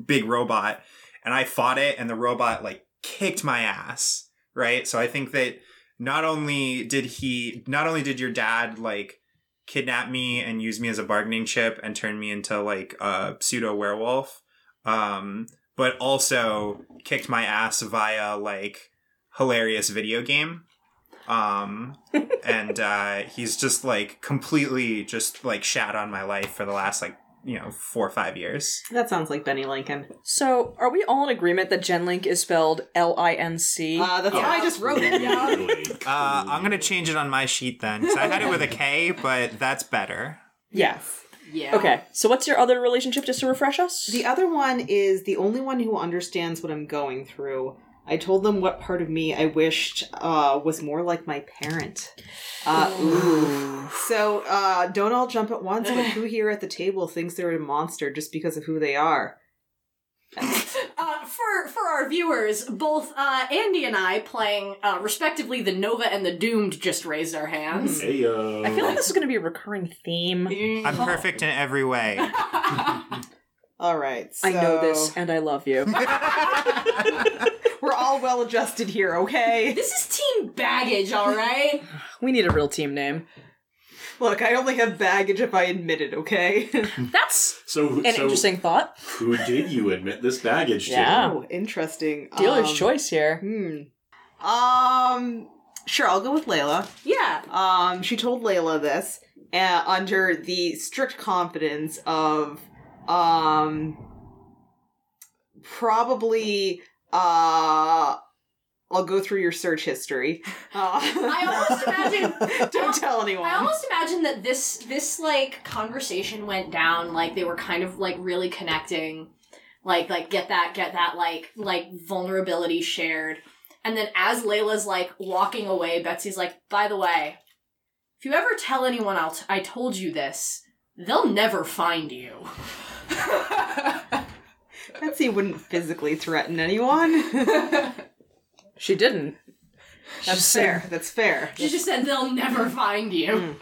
big robot. And I fought it and the robot like kicked my ass, right? So I think that not only did he not only did your dad like kidnap me and use me as a bargaining chip and turn me into like a pseudo werewolf um but also kicked my ass via like hilarious video game um and uh he's just like completely just like shat on my life for the last like you know four or five years That sounds like Benny Lincoln. So, are we all in agreement that Genlinc is spelled L I N C? Uh, that's how I just wrote it. Yeah. Really. uh i'm gonna change it on my sheet then, because i had it with a k but that's better Yes. Yeah. Okay, so what's your other relationship, just to refresh us? The other one is the only one who understands what I'm going through. I told them what part of me I wished uh, was more like my parent. Uh, ooh. So uh, don't all jump at once, but who here at the table thinks they're a monster just because of who they are? Uh, for for our viewers, both uh, Andy and I, playing uh, respectively the Nova and the Doomed, just raised our hands. Hey, uh, I feel like this is going to be a recurring theme. i'm perfect in every way All right. I know so- this, and I love you. We're all well adjusted here, okay? This is team baggage, all right. we need a real team name. Look, I only have baggage if I admit it, okay? That's so, an so interesting thought. who did you admit this baggage to? Yeah. oh, interesting. Dealer's Um, choice here. Hmm. Um. Sure, I'll go with Layla. Yeah. Um, she told Layla this uh, under the strict confidence of, um, probably, uh, I'll go through your search history. Uh, I almost imagine- Don't tell anyone. I almost imagine that this this like conversation went down like they were kind of like really connecting, like like get that get that like like vulnerability shared, And then as Layla's like walking away, Betsy's like, by the way, if you ever tell anyone else I told you this, they'll never find you. Betsy wouldn't physically threaten anyone. She didn't. That's fair. That's fair. She just said they'll never find you.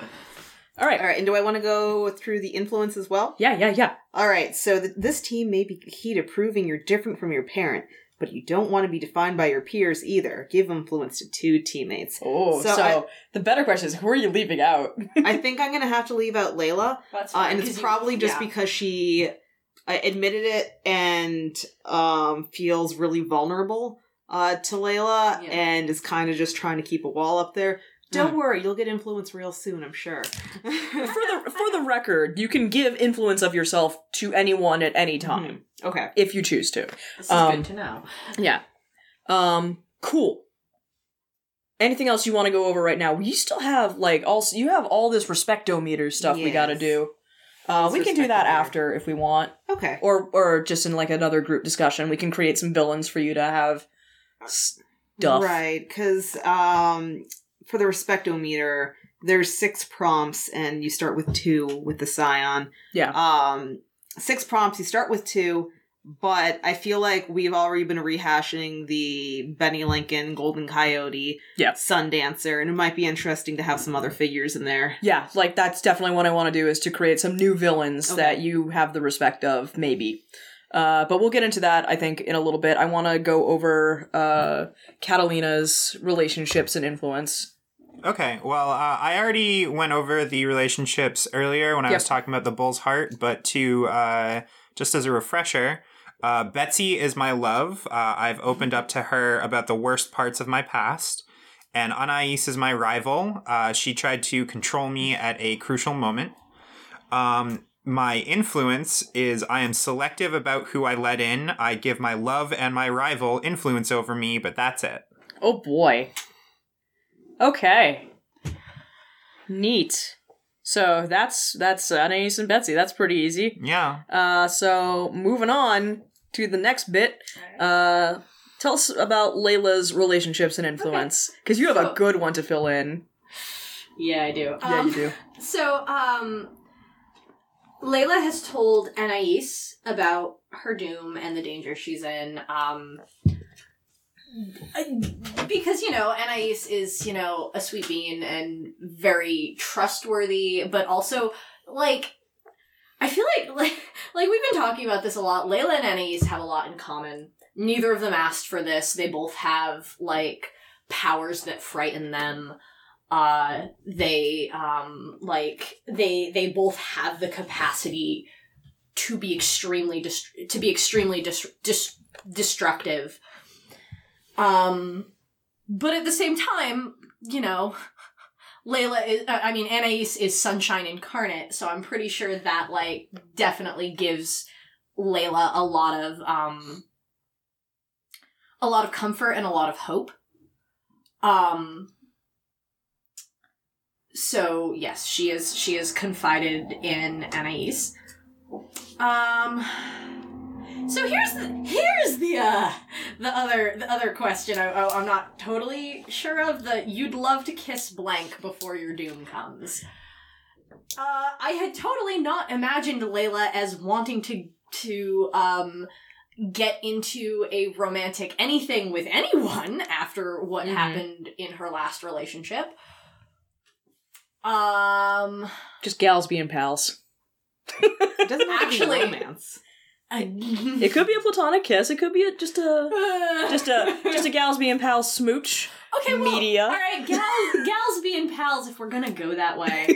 All right. All right, and do I want to go through the influence as well? Yeah, yeah, yeah. All right, so th- this team may be key to proving you're different from your parent, but you don't want to be defined by your peers either. Give influence to two teammates. Oh, So so, I- the better question is who are you leaving out? I think I'm going to have to leave out Layla, That's uh, fine, and 'cause it's you- probably just yeah. because she uh, admitted it and um, feels really vulnerable uh, to Layla Yeah. and is kind of just trying to keep a wall up there. Don't worry, you'll get influence real soon, I'm sure. for the for the record, you can give influence of yourself to anyone at any time okay. if you choose to. This is Um, good to know. Yeah. Um. Cool. Anything else you want to go over right now? We still have like also you have all this respectometer stuff we got to do. Uh, we can do that after if we want, Okay. or or just in like another group discussion. We can create some villains for you to have stuff. Right, because um, for the respectometer, there's six prompts, and you start with two with the scion. Yeah. Um, six prompts. You start with two, but I feel like we've already been rehashing the Benny Lincoln, Golden Coyote, Yeah. Sun Dancer, and it might be interesting to have some other figures in there. Yeah, like that's definitely what I want to do is to create some new villains Okay. that you have the respect of, maybe. Uh, but we'll get into that, I think, in a little bit. I want to go over uh, Catalina's relationships and influence. Okay, well, uh, I already went over the relationships earlier when I Yep. was talking about the bull's heart, but to uh, just as a refresher, uh, Betsy is my love. Uh, I've opened up to her about the worst parts of my past. And Anais is my rival. Uh, she tried to control me at a crucial moment. Um, my influence is I am selective about who I let in. I give my love and my rival influence over me, but that's it. Oh boy. Okay. Neat. So that's that's Anais and Betsy. That's pretty easy. Yeah. Uh, so moving on to the next bit. Uh, tell us about Layla's relationships and influence because you have a good one to fill in. Yeah, I do. Yeah, Um, you do. So, um, Layla has told Anais about her doom and the danger she's in. Um, because you know Anais is you know a sweet bean and very trustworthy, but also like I feel like like like we've been talking about this a lot. Layla and Anais have a lot in common. Neither of them asked for this. They both have like powers that frighten them uh they um like they they both have the capacity to be extremely dest- to be extremely dis- dis- destructive um but at the same time you know Layla is uh, I mean Anais is sunshine incarnate so I'm pretty sure that like definitely gives Layla a lot of um a lot of comfort and a lot of hope um so yes, she is she is confided in Anais. Um so here's the here's the uh the other the other question I, I, I'm not totally sure of the you'd love to kiss blank before your doom comes. Uh, I had totally not imagined Layla as wanting to to um get into a romantic anything with anyone after what Mhm. happened in her last relationship. Um, Just gals being pals. It doesn't have to be Actually- romance. It could be a platonic kiss. It could be a, just a just a just a gals being pals smooch. okay well, media. All right, gals, gals being pals. If we're gonna go that way,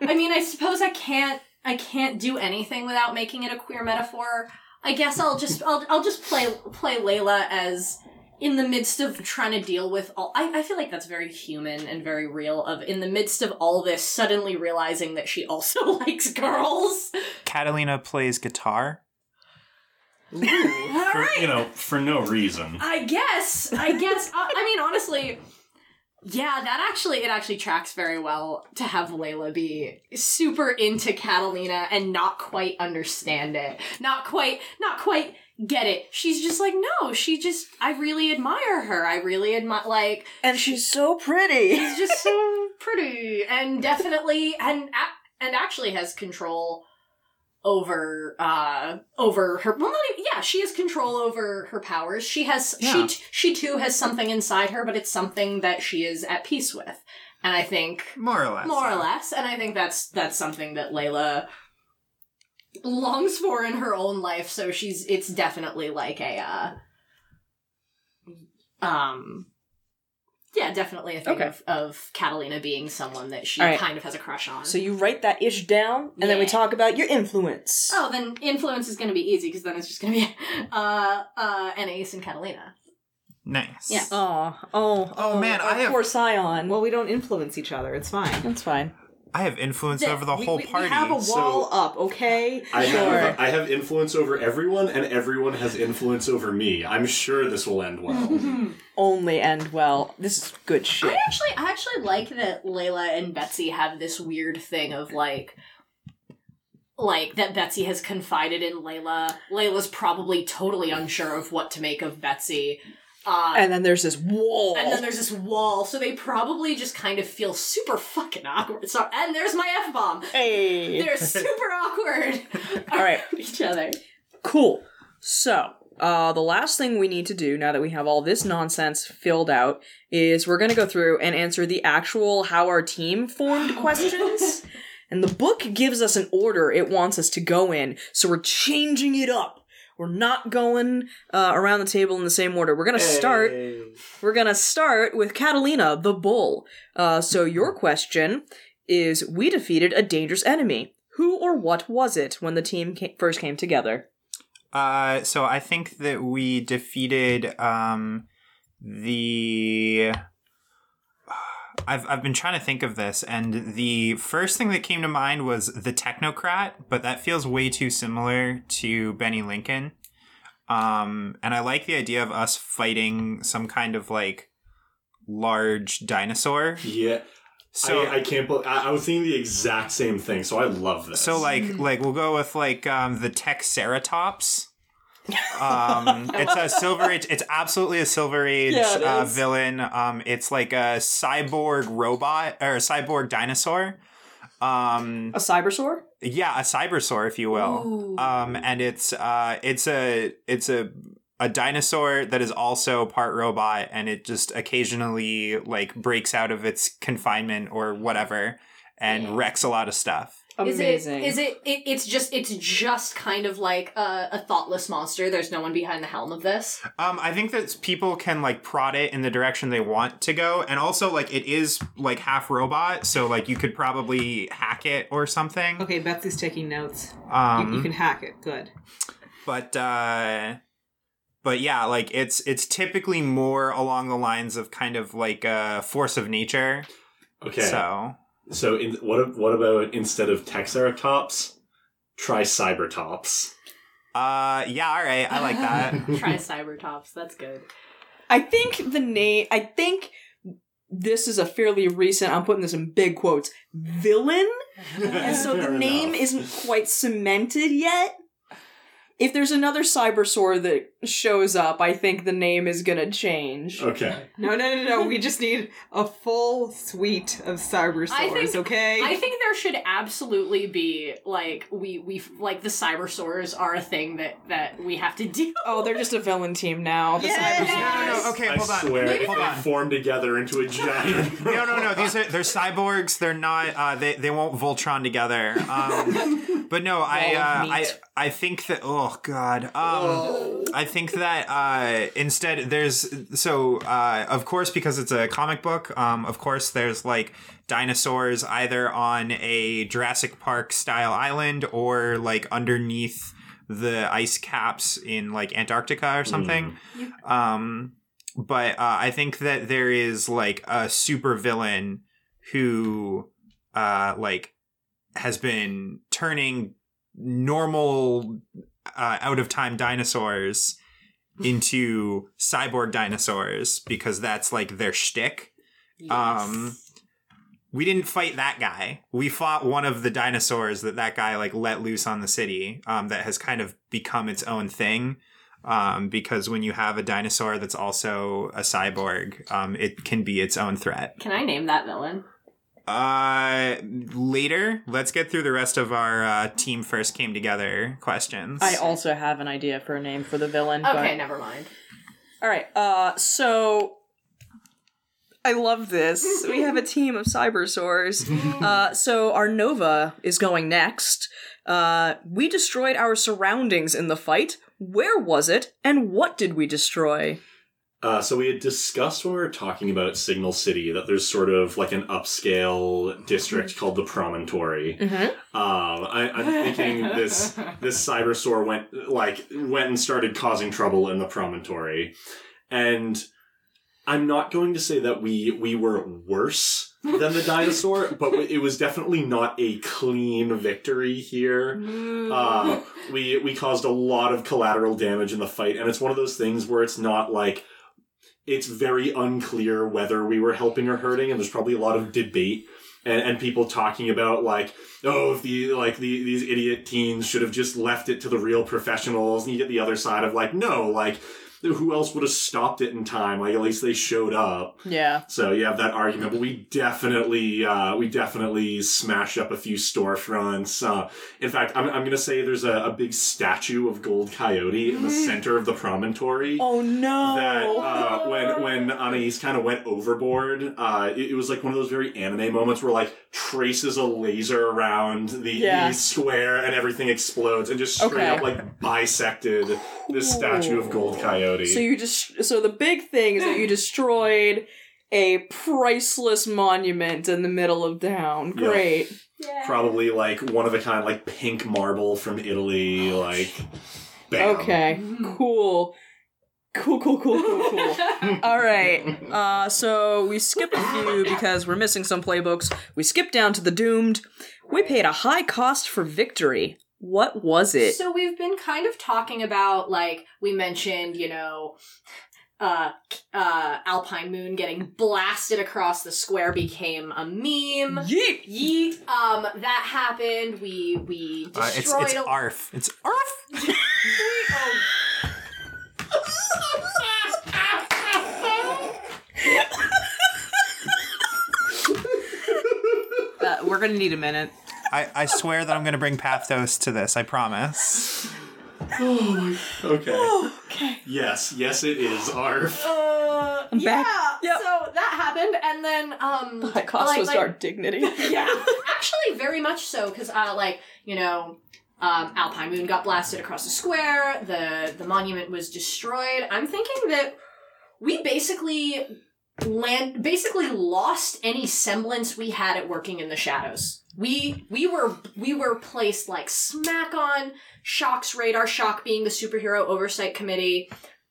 I mean, I suppose I can't. I can't do anything without making it a queer metaphor. I guess I'll just I'll I'll just play play Layla as in the midst of trying to deal with all I, I feel like that's very human and very real of in the midst of all this suddenly realizing that she also likes girls. Catalina plays guitar. All For, right. you know, for no reason. I guess. I guess. I, I mean, honestly, Yeah, that actually it actually tracks very well to have Layla be super into Catalina and not quite understand it. Not quite not quite get it. She's just like, no, she just I really admire her. I really admire like And she's so pretty. she's just so pretty and definitely and and actually has control over uh over her well not even, yeah she has control over her powers she has Yeah. she she too has something inside her but it's something that she is at peace with and i think More or less. more or less and i think that's that's something that layla longs for in her own life so she's it's definitely like a uh um yeah definitely a thing Okay. of, of catalina being someone that she All right. kind of has a crush on So you write that ish down, and then we Yeah. talk about your influence. oh then influence is going to be easy because then it's just going to be uh uh Anais and catalina Nice. Yeah. Oh, oh, Oh, man, I have- poor Scion. Well, we don't influence each other. It's fine. that's fine. I have influence Yeah, over the We- whole we, we party. have a so- wall up, okay? I Sure. have I have influence over everyone, and everyone has influence over me. I'm sure this will end well. Only end well. This is good shit. I actually, I actually like that Layla and Betsy have this weird thing of like, like that Betsy has confided in Layla. Layla's probably totally unsure of what to make of Betsy. Uh, And then there's this wall. and then there's this wall, so they probably just kind of feel super fucking awkward. So, and there's my f bomb. hey. They're super awkward. All right. each other. Cool. So, uh, the last thing we need to do now that we have all this nonsense filled out is we're going to go through and answer the actual how our team formed questions. And the book gives us an order it wants us to go in, so we're changing it up. We're not going uh, around the table in the same order. We're going to start we're gonna start with Catalina the Bull. Uh, so your question is: We defeated a dangerous enemy. Who or what was it when the team ca- first came together? Uh, so I think that we defeated um, the. I've I've been trying to think of this, and the first thing that came to mind was the technocrat, but that feels way too similar to Benny Lincoln. Um, and I like the idea of us fighting some kind of like large dinosaur. Yeah, So I, I can't. believe I, I was thinking the exact same thing, so I love this. So like like we'll go with like um the Texeratops. Um it's a silver age it's absolutely a silver age Yeah, uh, villain. Um it's like a cyborg robot or a cyborg dinosaur. Um A cybersaur? yeah, a cybersaur if you will. Um and it's uh it's a it's a a dinosaur that is also part robot and it just occasionally like breaks out of its confinement or whatever and Yeah. wrecks a lot of stuff. Amazing. Is it, is it, it? It's just. It's just kind of like a, a thoughtless monster. There's no one behind the helm of this. Um, I think that people can like prod it in the direction they want to go, and also like it is like half robot, so like you could probably hack it or something. Okay, Betsy's taking notes. Um, you, you can hack it. Good. but uh, but yeah, like it's it's typically more along the lines of kind of like a force of nature. okay, so, So in, what what about instead of Texeratops, try Cybertops? uh, yeah, all right, I like that. Try Cybertops. That's good. I think the name. I think this is a fairly recent. I'm putting this in big quotes. Villain, and so the name enough. isn't quite cemented yet. If there's another cybersaur that shows up, I think the name is gonna change. Okay. No, no, no, no. we just need a full suite of cyber I swords, think- okay? I think there should absolutely be like we we like the cybersaurs are a thing that that we have to do. Oh, they're just a villain team now. The Yes! cybersaurs. No, no, no. Okay, I hold on. swear, Maybe they not. form together into a giant. no, no, no. These are they're cyborgs. They're not. Uh, they they won't Voltron together. Um, but no, I Wall of uh, I meat. I think that. Oh God. Um, I think that uh, instead there's so uh, of course because it's a comic book. Um, of course there's like dinosaurs either on a Jurassic Park style island or like underneath the ice caps in like Antarctica or something. Um, but uh, I think that there is like a super villain who uh, like has been turning normal uh, out of time dinosaurs into cyborg dinosaurs because that's like their shtick. Um, we didn't fight that guy. We fought one of the dinosaurs that that guy like let loose on the city. Um, that has kind of become its own thing. Um, because when you have a dinosaur that's also a cyborg, um, it can be its own threat. Can I name that villain? Uh, later, let's get through the rest of our uh, team first came together questions. I also have an idea for a name for the villain. Okay, but- never mind. All right. Uh, so I love this. we have a team of cybersaurs. Uh, so our Nova is going next. Uh, we destroyed our surroundings in the fight. Where was it, and what did we destroy? Uh, so we had discussed when we were talking about Signal City that there's sort of like an upscale district called the Promontory. Mm-hmm. Um, I, I'm thinking this this cybersaur went like went and started causing trouble in the Promontory, and I'm not going to say that we we were worse than the dinosaur, but it was definitely not a clean victory here. Uh, we we caused a lot of collateral damage in the fight, and it's one of those things where it's not like it's very unclear whether we were helping or hurting, and there's probably a lot of debate and, and people talking about like, oh, if the like the these idiot teens should have just left it to the real professionals, and you get the other side of like, no, like who else would have stopped it in time? Like at least they showed up. Yeah. So you have that argument, but we definitely, uh, we definitely smashed up a few storefronts. Uh, in fact, I'm, I'm going to say there's a, a big statue of Gold Coyote in the center of the promontory. Oh no. That uh, when when Anais kind of went overboard, uh, it, it was like one of those very anime moments where like traces a laser around the, Yeah. the square and everything explodes and just straight Okay. up like bisected this statue of Gold Coyote. So you just so the big thing is that you destroyed a priceless monument in the middle of town. Yeah. Great. probably like one of a kind, like pink marble from Italy, like. Bam. Okay. Cool. Cool, cool, cool, cool, cool. All right. Uh, so we skip a few because we're missing some playbooks. We skip down to the doomed. We paid a high cost for victory. What was it? So we've been kind of talking about like we mentioned, you know, uh uh Alpine Moon getting blasted across the square became a meme. Yeet. Yeet. Um that happened. We we Uh, it's it's a- ARF. It's ARF. Uh, we're gonna need a minute. I, I swear that I'm going to bring Pathos to this. I promise. Okay. Okay. Yes, yes, it is ARF. Uh, I'm yeah. back. Yep. So that happened, and then um, High cost like- was like- our dignity. yeah, actually, very much so. Because uh, like you know, um, Alpine Moon got blasted across the square. The the monument was destroyed. I'm thinking that we basically land basically lost any semblance we had at working in the shadows. We we were we were placed like smack on Shock's radar. Shock being the superhero oversight committee.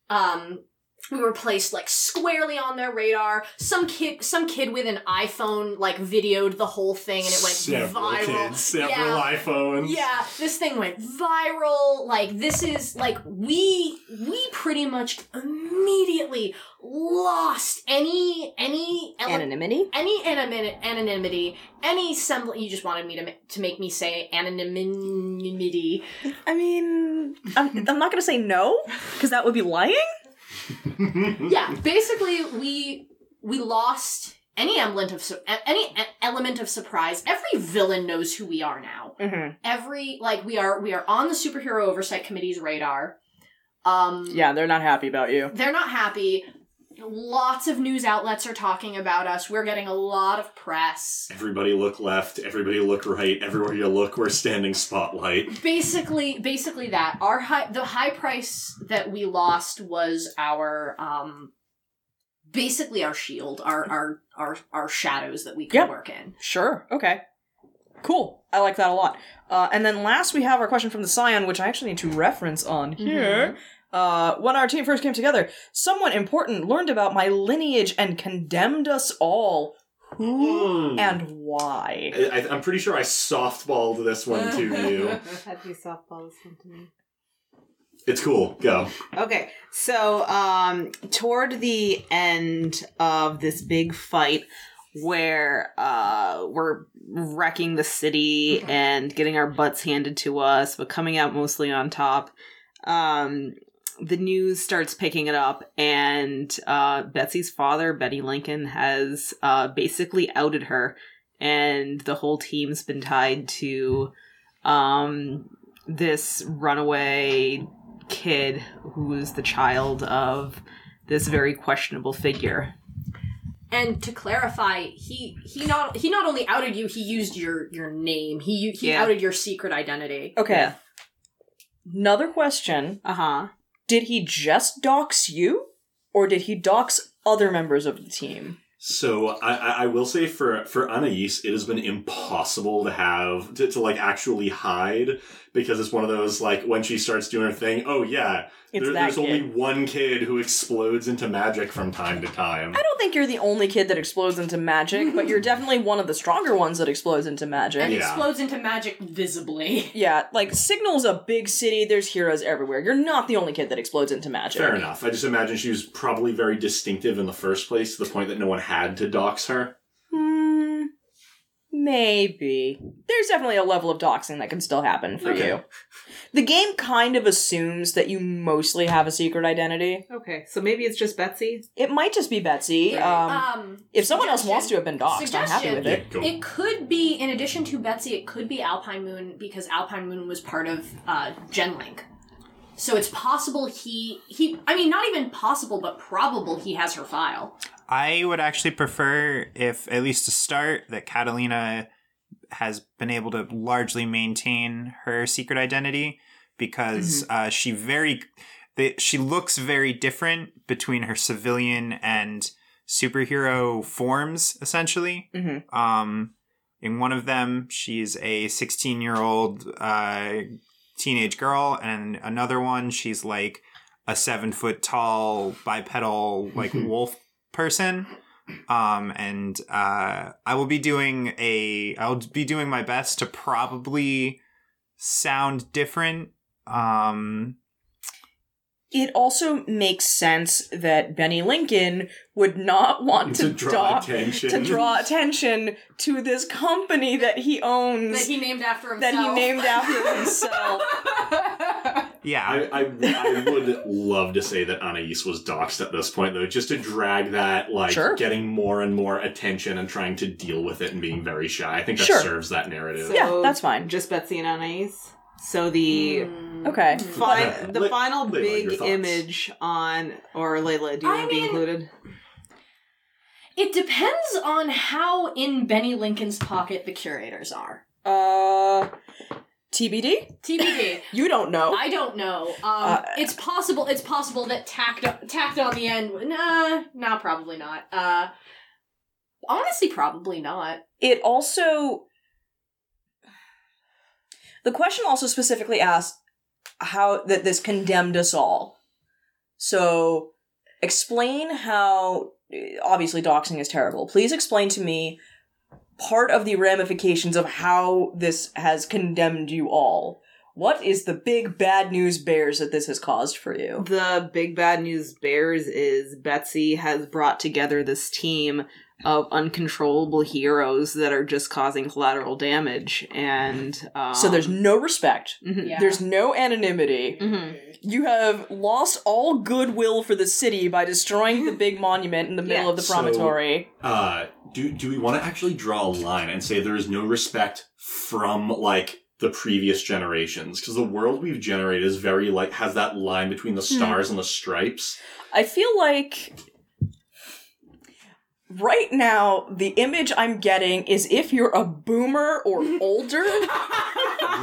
Um, we were placed like squarely on their radar. Some kid, some kid with an iPhone like videoed the whole thing, and it went several viral. kids, several yeah. iPhones. Yeah, this thing went viral. Like this is like we we pretty much immediately lost any any ele- Anonymity. any anonymity, anonymity, any semblance. You just wanted me to ma- to make me say anonymity. I mean, I'm, I'm not gonna say no because that would be lying. Yeah, basically we we lost any element of su- any element of surprise. Every villain knows who we are now. Mm-hmm. Every like we are we are on the superhero oversight committee's radar. Um, Yeah, they're not happy about you. they're not happy. Lots of news outlets are talking about us. We're getting a lot of press. Everybody look left, everybody look right, everywhere you look, we're standing spotlight. Basically, basically that our high the high price that we lost was our um basically our shield, our our our our shadows that we could Yep. work in. Sure. Okay. Cool. I like that a lot. Uh, and then last we have our question from the Scion, which I actually need to reference on here. Uh, when our team first came together, someone important learned about my lineage and condemned us all. Who Hmm. and why? I, I- I'm pretty sure I softballed this one to you. Had you softball this one to me? It's cool. Go. Okay, so um, toward the end of this big fight, where uh, we're wrecking the city and getting our butts handed to us, but coming out mostly on top, um, the news starts picking it up, and uh, Betsy's father, Benny Lincoln, has uh, basically outed her, and the whole team's been tied to um, this runaway kid who is the child of this very questionable figure. And to clarify, he he not he not only outed you, he used your your name. He he Yeah. outed your secret identity. Okay. Yeah. Another question. Uh huh. Did he just dox you? Or did he dox other members of the team? So I, I will say for for Anais, it has been impossible to have to, to like actually hide because it's one of those like when she starts doing her thing. Oh yeah, there- that there's only one kid who explodes into magic from time to time. I don't think you're the only kid that explodes into magic, but you're definitely one of the stronger ones that explodes into magic. And Yeah. explodes into magic visibly. Yeah, like Signal's a big city, there's heroes everywhere. You're not the only kid that explodes into magic. Fair enough. I just imagine she was probably very distinctive in the first place to the point that no one had to dox her. Hmm. Maybe. There's definitely a level of doxing that can still happen for Okay. you. The game kind of assumes that you mostly have a secret identity. Okay, so maybe it's just Betsy. It might just be Betsy. Right. Um, Um, if someone else wants to suggestion- have been doxed, I'm happy with Yeah, it. go. It could be, in addition to Betsy, it could be Alpine Moon because Alpine Moon was part of uh, Genlinc. So it's possible he he. I mean, not even possible, but probable he has her file. I would actually prefer, if at least to start, that Catalina has been able to largely maintain her secret identity because uh, she very, the, she looks very different between her civilian and superhero forms, essentially. Mhm. Um, in one of them, she's a 16 year old uh, teenage girl, and another one, she's like a seven foot tall bipedal like wolf person. Um, and uh, I will be doing a, I'll be doing my best to probably sound different. Um, It also makes sense that Benny Lincoln would not want to, to draw dox- attention. to draw attention to this company that he owns That he named after himself. that he named after himself. yeah. I, I, I would love to say that Anais was doxxed at this point, though, just to drag that, like, Sure. getting more and more attention and trying to deal with it and being very shy. I think that Sure. serves that narrative. Yeah, that's fine. Just Betsy and Anais. So the Hmm. Okay. fi- Okay. the Le- final Layla, your big thoughts. image on or Layla, do you I want to be included? It depends on how in Benny Lincoln's pocket the curators are. Uh, TBD. TBD. You don't know. I don't know. Um, Uh, it's possible. It's possible that tacked tacked on the end. Nah, nah, probably not. Uh, honestly, probably not. it also the question also specifically asked how that this condemned us all. So explain how obviously doxing is terrible. Please explain to me part of the ramifications of how this has condemned you all. What is the big bad news bears that this has caused for you? The big bad news bears is Betsy has brought together this team of uncontrollable heroes that are just causing collateral damage, and um, so there's no respect mhm. Yeah. there's no anonymity Mhm. You have lost all goodwill for the city by destroying the big monument in the middle Yeah. of the So- promontory. Uh, do do we want to actually draw a line and say there is no respect from like the previous generations? Because the world we've generated is very like has that line between the Hmm. stars and the stripes. I feel like right now the image I'm getting is if you're a boomer or older,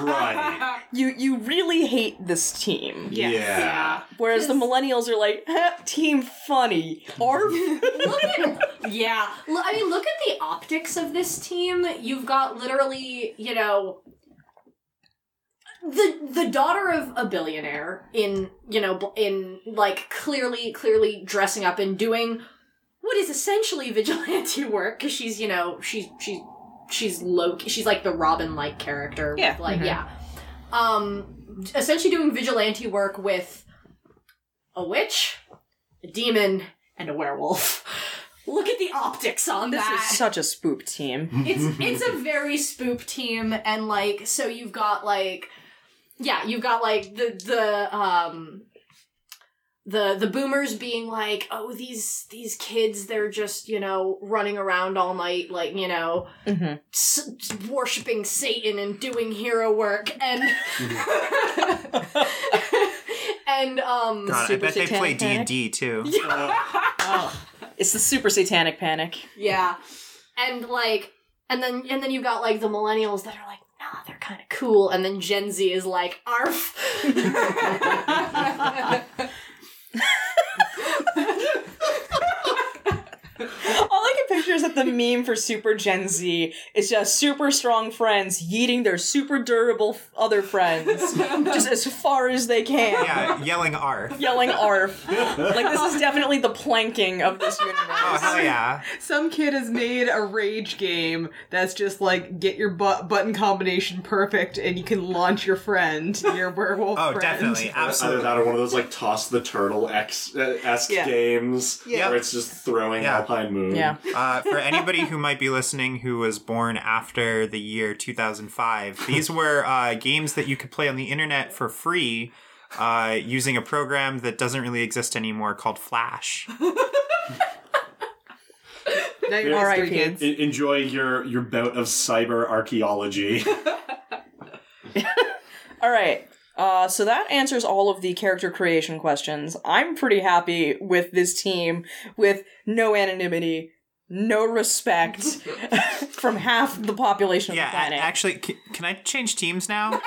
Right. you you really hate this team. Yes. Yeah. Whereas the millennials are like, "Heh, team funny. Arf. look at yeah. L- I mean, look at the optics of this team. You've got literally, you know, the the daughter of a billionaire in you know in like clearly clearly dressing up and doing what is essentially vigilante work because she's you know she's she's she's low she's like the Robin like character. with, Yeah. like Mhm. yeah. Um, essentially doing vigilante work with a witch, a demon, and a werewolf. Look at the optics on This that. is such a spook team. it's it's a very spook team and like so you've got like yeah you've got like the the um the the boomers being like oh these these kids they're just you know running around all night like you know hmm s- worshiping satan and doing hero work and and um God, I bet they play satanic d&d too. Oh, it's the super satanic panic. Yeah. And like and then and then you got like the millennials that are like, nah, they're kind of cool. And then Gen Z is like, arf. All I can picture is that the meme for Super Gen Z is just super strong friends yeeting their super durable f- other friends just as far as they can. Yeah, yelling arf. Yelling ARF. Like, this is definitely the planking of this universe. Oh hell yeah! Some kid has made a rage game that's just like get your bu- button combination perfect and you can launch your friend, your werewolf Oh, friend. definitely, Either absolutely. that or one of those like toss the turtle X uh, esque Yeah. games Yeah. where it's just throwing Yeah. Alpine Moon. Yeah. Uh, for anybody who might be listening who was born after the year 2005, these were uh, games that you could play on the internet for free uh, using a program that doesn't really exist anymore called Flash. Now you're All right, kids. En- enjoy your your bout of cyber archaeology. All right. Uh, so that answers all of the character creation questions. I'm pretty happy with this team with no anonymity, no respect from half the population of Yeah, the a- planet. actually, c- can I change teams now?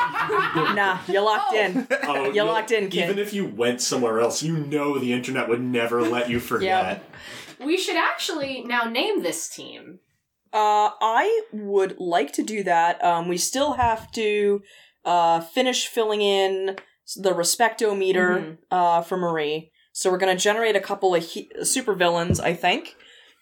nah, you're locked in. Oh, You're locked in, kid. Even if you went somewhere else, you know the internet would never let you forget. we should actually now name this team. Uh, I would like to do that. Um, we still have to uh, finish filling in the respecto meter Mhm. uh, for Marie. So we're gonna generate a couple of he- super villains, I think,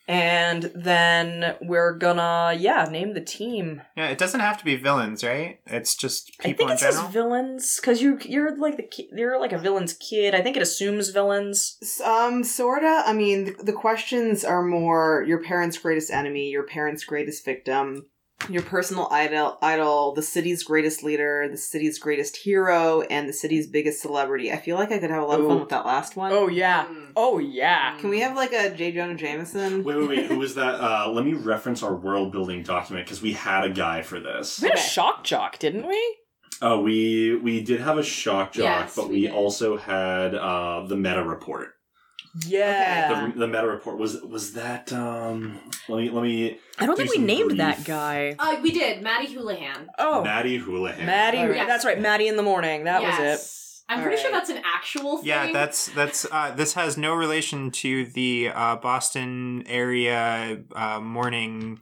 and then we're gonna yeah name the team. Yeah, it doesn't have to be villains, right? It's just I people think in it says general. villains because you you're like the ki- you're like a villain's kid. I think it assumes villains. Um, sorta. I mean, the, the questions are more your parents' greatest enemy, your parents' greatest victim, your personal idol, idol, the city's greatest leader, the city's greatest hero, and the city's biggest celebrity. I feel like I could have a lot of Ooh. fun with that last one. Oh yeah, Mm. oh yeah. Can we have like a J. Jonah Jameson? Wait, wait, wait. Who was that? Uh, let me reference our world building document because we had a guy for this. We had a shock jock, didn't we? Oh, we we did have a shock jock, Yes, but we we also had uh, the meta report. Yeah. The, the meta report was was that. Um, let me let me. I don't do think we named brief- that guy. Uh, we did. Maddie Houlihan. Oh, Maddie Houlihan. Maddie. Yes. That's right, Maddie in the morning. That was it. I'm pretty sure that's an actual thing. Yeah, that's that's uh, this has no relation to the uh, Boston area uh, morning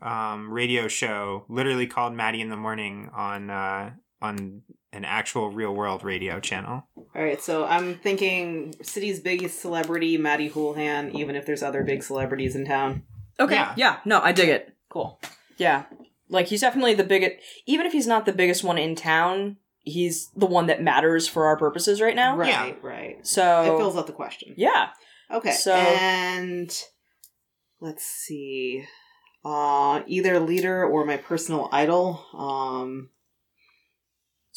um, radio show, literally called Maddie in the Morning on uh, on an actual real world radio channel. All right, so I'm thinking city's biggest celebrity, Maddie Houlihan, even if there's other big celebrities in town. Okay. Yeah. Yeah. No, I dig it. Cool. Yeah. Like he's definitely the biggest. Even if he's not the biggest one in town, he's the one that matters for our purposes right now. Right, Yeah. right. So It fills out the question. yeah. Okay. So- and let's see. Uh either leader or my personal idol. Um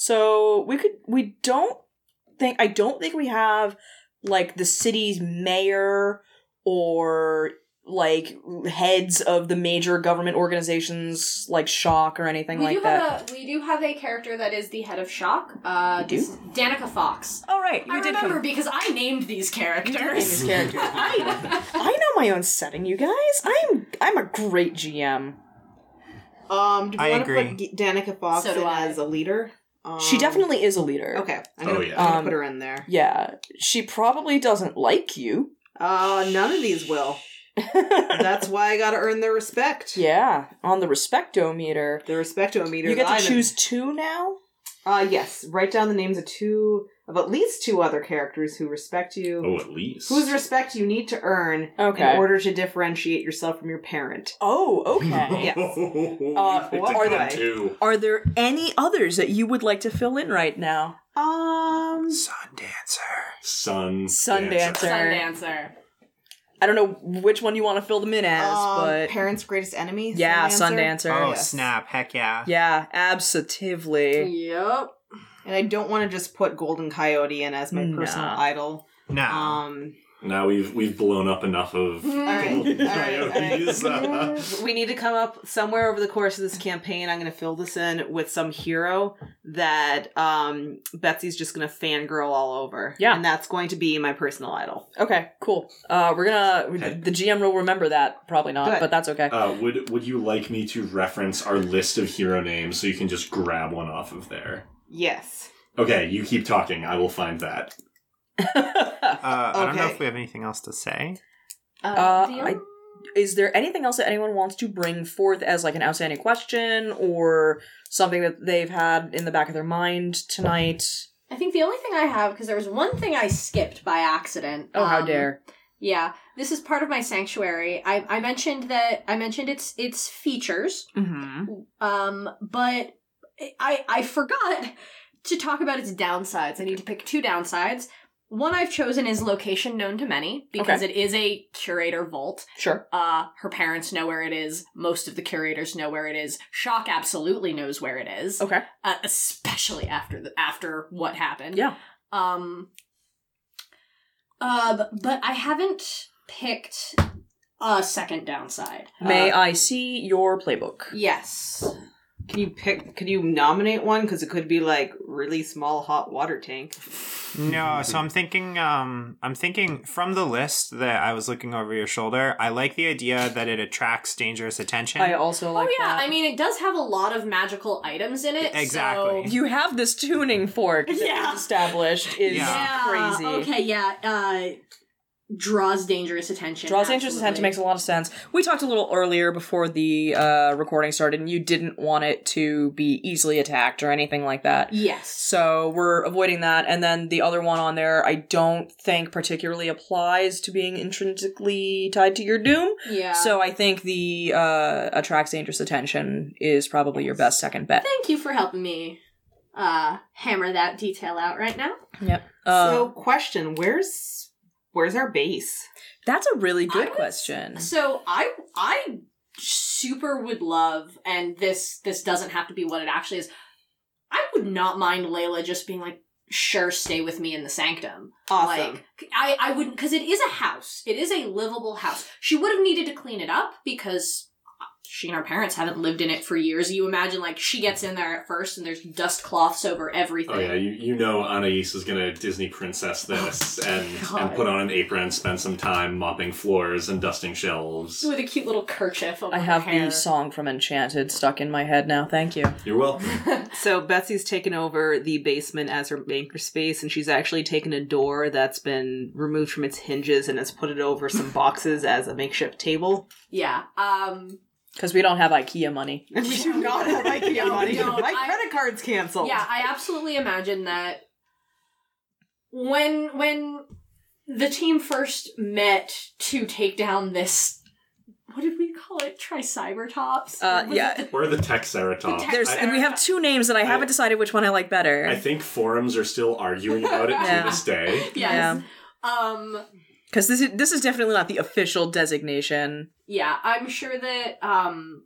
So we could. We don't think. I don't think we have like the city's mayor or like heads of the major government organizations like Shock or anything we like do that. have a we do have a character that is the head of Shock. Uh, do? Danica Fox. All right, I you did remember come. because I named these You name characters. these characters. I, I know my own setting, you guys. I'm I'm a great GM. um do we I want agree. to put Danica Fox So in as a leader? Um, She definitely is a leader. Okay. I'm Oh, gonna, yeah. I'm gonna Um, put her in there. Yeah, she probably doesn't like you. Uh none of these will. That's why I gotta earn their respect. yeah, on the respecto meter. The respecto meter. You get to I'm- choose two now? Uh yes. Write down the names of two of at least two other characters who respect you. Oh, at least. Whose respect you need to earn Okay. in order to differentiate yourself from your parent. Oh, okay. Yes. uh, what are are there- they? two. Are there any others that you would like to fill in right now? Um, Sun Dancer. Sun. Sun Dancer. Dancer. Sundancer. I don't know which one you want to fill them in as, um, but parents' greatest enemy. yeah, Sundancer. Sundancer. Oh, Yes. snap. Heck yeah. Yeah, absolutely. Yep. And I don't want to just put Golden Coyote in as my Nah. personal idol. No. Um, Now we've we've blown up enough of right, golden all right, all right. uh, we need to come up somewhere over the course of this campaign. I'm going to fill this in with some hero that um, Betsy's just going to fangirl all over. Yeah. and that's going to be my personal idol. Okay, cool. Uh, we're gonna. Okay. The GM will remember that. Probably not, but that's okay. uh, would would you like me to reference our list of hero names so you can just grab one off of there? Yes. Okay, you keep talking. I will find that. Uh, I don't know Okay. if we have anything else to say. Uh, the- I- Is there anything else that anyone wants to bring forth as like an outstanding question or something that they've had in the back of their mind tonight? I think the only thing I have because there was one thing I skipped by accident. Oh, how Um, dare! Yeah, this is part of my sanctuary. I, I mentioned that I mentioned its its features, Mm-hmm. um, but I I forgot to talk about its downsides. I need to pick two downsides. One I've chosen is location known to many because it is a curator vault. Sure. Uh, her parents know where it is. Most of the curators know where it is. Shock absolutely knows where it is, Okay. uh, especially after the after what happened. Yeah. Um. Uh, but I haven't picked a second downside. May Uh, I see your playbook? Yes. Can you pick? Could you nominate one? Because it could be like really small hot water tank. No, so I'm thinking um I'm thinking from the list that I was looking over your shoulder, I like the idea that it attracts dangerous attention. I also like oh yeah, that. I mean it does have a lot of magical items in it. Exactly. so- you have this tuning fork that Yeah. established is Yeah. crazy. Okay, yeah. Uh, draws dangerous attention. Draws dangerous attention makes a lot of sense. We talked a little earlier before the uh, recording started, and you didn't want it to be easily attacked or anything like that. Yes. So we're avoiding that. And then the other one on there, I don't think particularly applies to being intrinsically tied to your doom. Yeah. So I think the uh, attracts dangerous attention is probably your best second bet. thank you for helping me uh hammer that detail out right now. Yep. Uh, so, question: Where's where's our base? that's a really good I was- question. So I I super would love, and this this doesn't have to be what it actually is. I would not mind Layla just being like, "Sure, stay with me in the sanctum." Awesome. Like I I wouldn't because it is a house. It is a livable house. She would have needed to clean it up because she and her parents haven't lived in it for years. You imagine like she gets in there at first and there's dust cloths over everything. Oh yeah, you, you know Anais is gonna Disney princess this and and God. put on an apron, spend some time mopping floors and dusting shelves. With a cute little kerchief over I her have hair. the song from Enchanted stuck in my head now. Thank you. You're welcome. So Betsy's taken over the basement as her anchor space, and she's actually taken a door that's been removed from its hinges and has put it over some boxes as a makeshift table. Yeah. Um. Because we don't have IKEA money. We do not have IKEA money. don't. My I- credit card's canceled. Yeah, I absolutely imagine that when when the team first met to take down this what did we call it? Tricybertops? Uh, Was yeah. it We're the Texeratops. The There's I, and we have two names, and I haven't decided which one I like better. I think forums are still arguing about it Yeah. to this day. the- yes. Um Because this is this is definitely not the official designation. yeah, I'm sure that um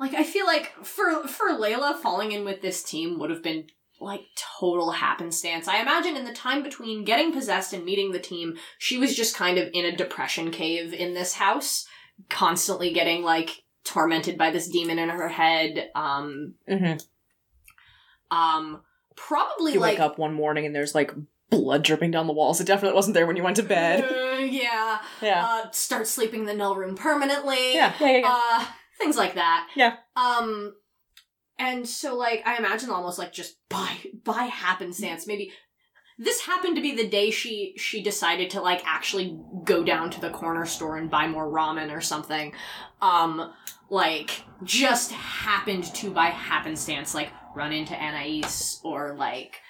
like I feel like for for Layla falling in with this team would have been like total happenstance. I imagine in the time between getting possessed and meeting the team, she was just kind of in a depression cave in this house, constantly getting like tormented by this demon in her head. Um Mm-hmm. um probably You like wake up one morning and there's like blood dripping down the walls. It definitely wasn't there when you went to bed. Uh, yeah. Yeah. Uh start sleeping in the null room permanently. yeah. Yeah. Yeah. yeah. uh things like that Yeah. um and so like i imagine almost like just by by happenstance maybe this happened to be the day she she decided to like actually go down to the corner store and buy more ramen or something um like just happened to by happenstance like run into anais or like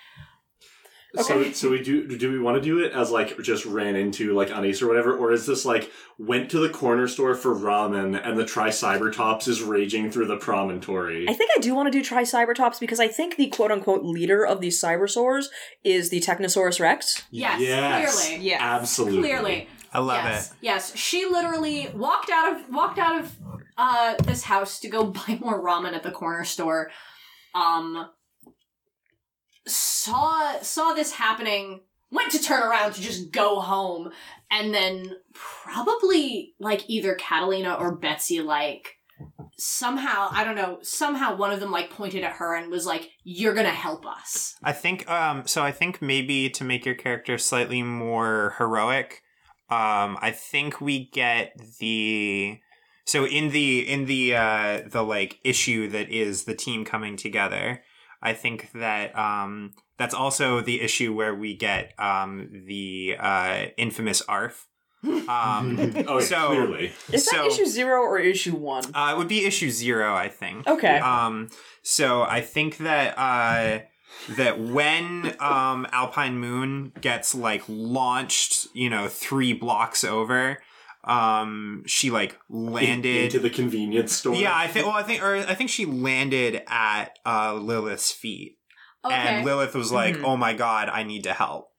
So, so we do. Do we want to do it as like just ran into like Anais or whatever, or is this like went to the corner store for ramen and the Tri Cybertops is raging through the promontory? I think I do want to do Tri Cybertops because I think the quote unquote leader of these Cybersaurs is the Technosaurus Rex. Yes, clearly. Yeah. absolutely, Clearly. I love yes. it. Yes. She literally walked out of walked out of uh this house to go buy more ramen at the corner store. Um saw saw this happening, went to turn around to just go home, and then probably like either Catalina or Betsy like somehow, I don't know, somehow one of them like pointed at her and was like, You're gonna help us. I think um so I think maybe to make your character slightly more heroic, um I think we get the so in the in the uh the like issue that is the team coming together, I think that um that's also the issue where we get um the uh infamous ARF. Um oh, yeah, So- clearly. Is that So- issue zero or issue one? uh, it would be issue 0, I think. Okay. Um, so I think that uh, that when um, Alpine Moon gets like launched, you know, three blocks over, um, she like landed. into the convenience store. yeah, I think. Well, I think, or I think she landed at uh, Lilith's feet, Okay. and Lilith was like, Mhm. "Oh my god, I need to help."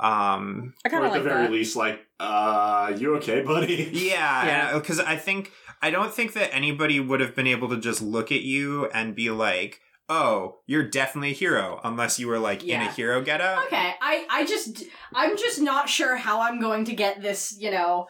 Um, I Or at like the very that. least, like, uh, you okay, buddy? Yeah, Yeah. because I think I don't think that anybody would have been able to just look at you and be like, "Oh, you're definitely a hero," unless you were like in a hero getup. Okay, I I just I'm just not sure how I'm going to get this, you know,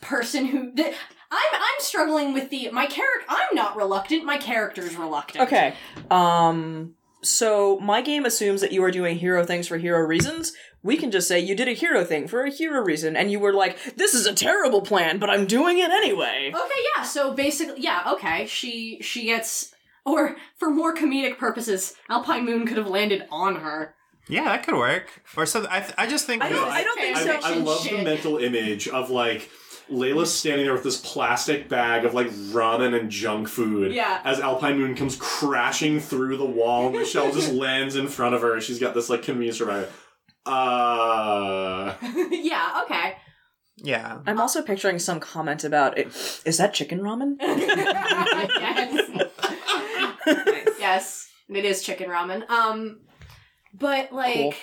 person who th- I'm I'm struggling with the my character. I'm not reluctant. My character's reluctant. Okay. Um. So my game assumes that you are doing hero things for hero reasons. We can just say you did a hero thing for a hero reason, and you were like, "This is a terrible plan, but I'm doing it anyway." Okay. Yeah. So basically, yeah. Okay. She she gets. Or for more comedic purposes, Alpine Moon could have landed on her. Yeah, that could work. Or something. I, th- I just think I don't. I don't think so. I love the mental image of like Layla's standing there with this plastic bag of like ramen and junk food. Yeah. As Alpine Moon comes crashing through the wall, Michelle just lands in front of her. She's got this like convenience store bag. Uh. yeah. Okay. yeah. I'm also picturing some comment about it. Is that chicken ramen? yes. yes. It is chicken ramen. Um, but like. Cool.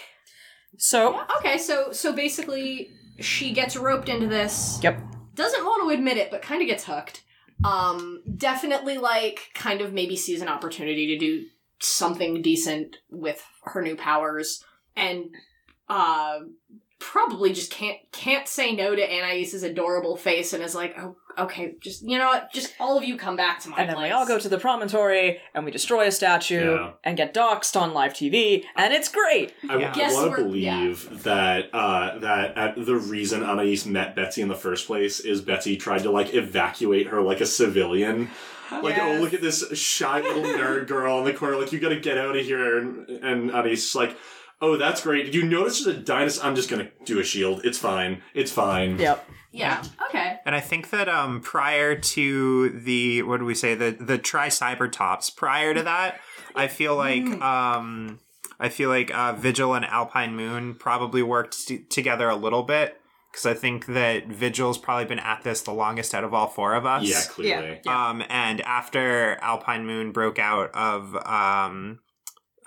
So, Yeah, okay, so so basically she gets roped into this. Yep. Doesn't want to admit it, but kind of gets hooked. Um definitely like kind of maybe sees an opportunity to do something decent with her new powers and uh probably just can't can't say no to Anais's adorable face and is like, "Oh, okay, just you know what? Just all of you come back to my and then we all go to the promontory and we destroy a statue Yeah. and get doxxed on live TV, and it's great. I, Yeah. Guess want to we're- believe that uh, that uh, the reason Anais met Betsy in the first place is Betsy tried to like evacuate her like a civilian. Like, oh, look at this shy little nerd girl in the corner. Like, you got to get out of here. And, and Anais is like, oh, that's great. Did you notice there's a dinosaur? I'm just gonna do a shield. It's fine. It's fine. Yep. Yeah. Okay. And I think that um prior to the what do we say the the tri cyber tops prior to that, I feel like um I feel like uh, Vigil and Alpine Moon probably worked t- together a little bit because I think that Vigil's probably been at this the longest out of all four of us. Yeah, clearly. Um, and after Alpine Moon broke out of um,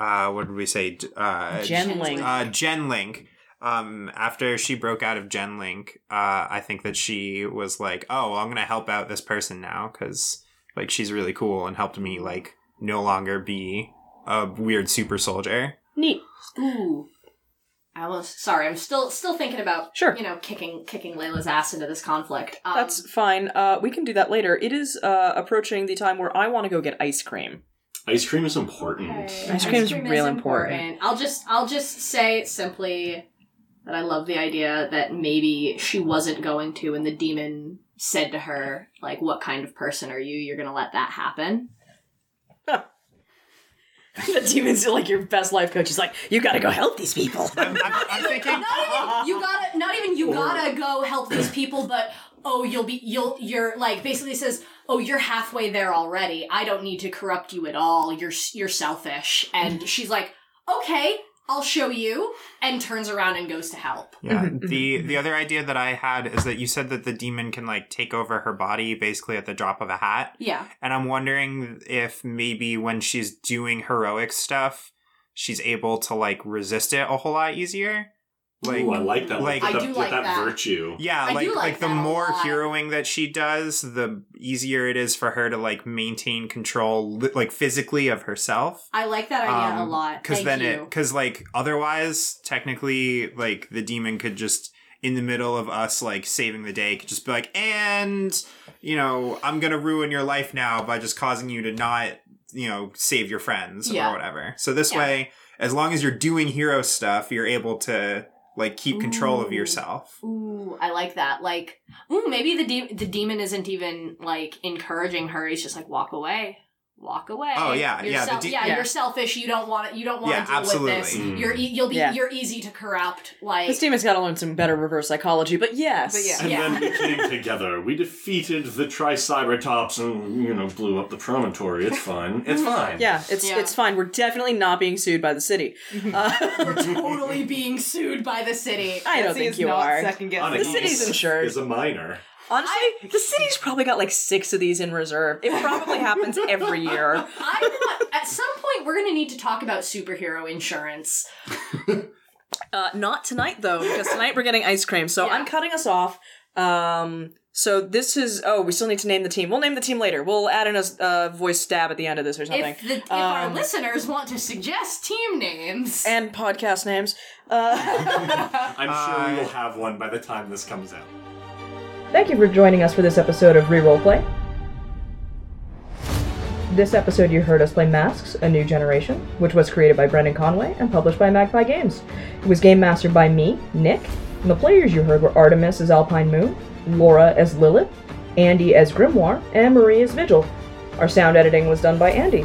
uh, what did we say? D- Uh, Genlinc. uh, Genlinc. Um, after she broke out of Genlinc, uh, I think that she was like, "Oh, well, I'm gonna help out this person now because like she's really cool and helped me like no longer be a weird super soldier." Neat. Ooh. I was sorry. I'm still still thinking about Sure. you know kicking kicking Layla's ass into this conflict. Um, That's fine. Uh, we can do that later. It is uh, approaching the time where I want to go get ice cream. Ice cream is important. okay. Ice cream's real important. I'll just I'll just say simply that I love the idea that maybe she wasn't going to, and the demon said to her like, "What kind of person are you? You're gonna let that happen." the demon's like your best life coach. He's like, you gotta go help these people. I'm, I'm, I'm thinking. not even you gotta not even you Or- gotta go help these people but oh you'll be you'll you're like basically says oh you're halfway there already i don't need to corrupt you at all you're you're selfish and she's like okay I'll show you, and turns around and goes to help. Yeah. Mhm, The the other idea that I had is that you said that the demon can like take over her body basically at the drop of a hat. Yeah. And I'm wondering if maybe when she's doing heroic stuff, she's able to like resist it a whole lot easier. Like Ooh, I like that. like- Like, I the, do with like that, that. virtue. yeah, I like do like, like the that a more lot. heroing that she does, the easier it is for her to like maintain control like physically of herself. I like that idea a Um, lot. Because then you. it, because like otherwise, technically, like the demon could just in the middle of us like saving the day could just be like, and you know, I'm gonna ruin your life now by just causing you to not, you know, save your friends Yeah. or whatever. So this Yeah. way, as long as you're doing hero stuff, you're able to like keep control of yourself. Ooh, I like that. Like, ooh, maybe the de- the demon isn't even like encouraging her. He's just like, walk away, walk away. Oh, yeah, You're yeah, the sel- de- yeah, yeah. you're selfish. You don't want it. You don't want Yeah, to deal absolutely. with this. Mm. You're e- you'll be Yeah. you're easy to corrupt. Like, This team has got to learn some better reverse psychology, but yes. But yeah. And Yeah. then we came together. We defeated the Tricybertops and, you know, blew up the promontory. It's fine. It's fine. Yeah, it's Yeah. it's fine. We're definitely not being sued by the city. Uh, we're totally being sued by the city. I don't think you not are. Second guess. The city's insured. Is a minor. Honestly, the city's probably got like six of these in reserve. It probably happens every year. I want at some point we're gonna need to talk about superhero insurance. Uh, not tonight though, because tonight we're getting ice cream. So Yeah. I'm cutting us off. Um, so this is oh, we still need to name the team. We'll name the team later. We'll add in a uh, voice stab at the end of this or something. If the, if our Um, listeners want to suggest team names, and podcast names. Uh, I'm sure we will have one by the time this comes out. Thank you for joining us for this episode of Reroll Play. This episode, you heard us play Masks: A New Generation, which was created by Brendan Conway and published by Magpie Games. It was game mastered by me, Nick, and the players you heard were Artemis as Alpine Moon, Laura as Lilith, Andy as Grimoire, and Marie as Vigil. Our sound editing was done by Andy.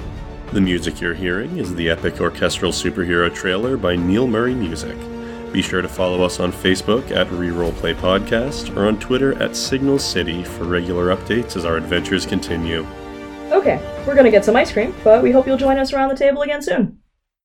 The music you're hearing is the epic orchestral superhero trailer by Neil Murray Music. Be sure to follow us on Facebook at Reroll Play Podcast or on Twitter at Signal City for regular updates as our adventures continue. Okay, we're gonna get some ice cream, but we hope you'll join us around the table again soon.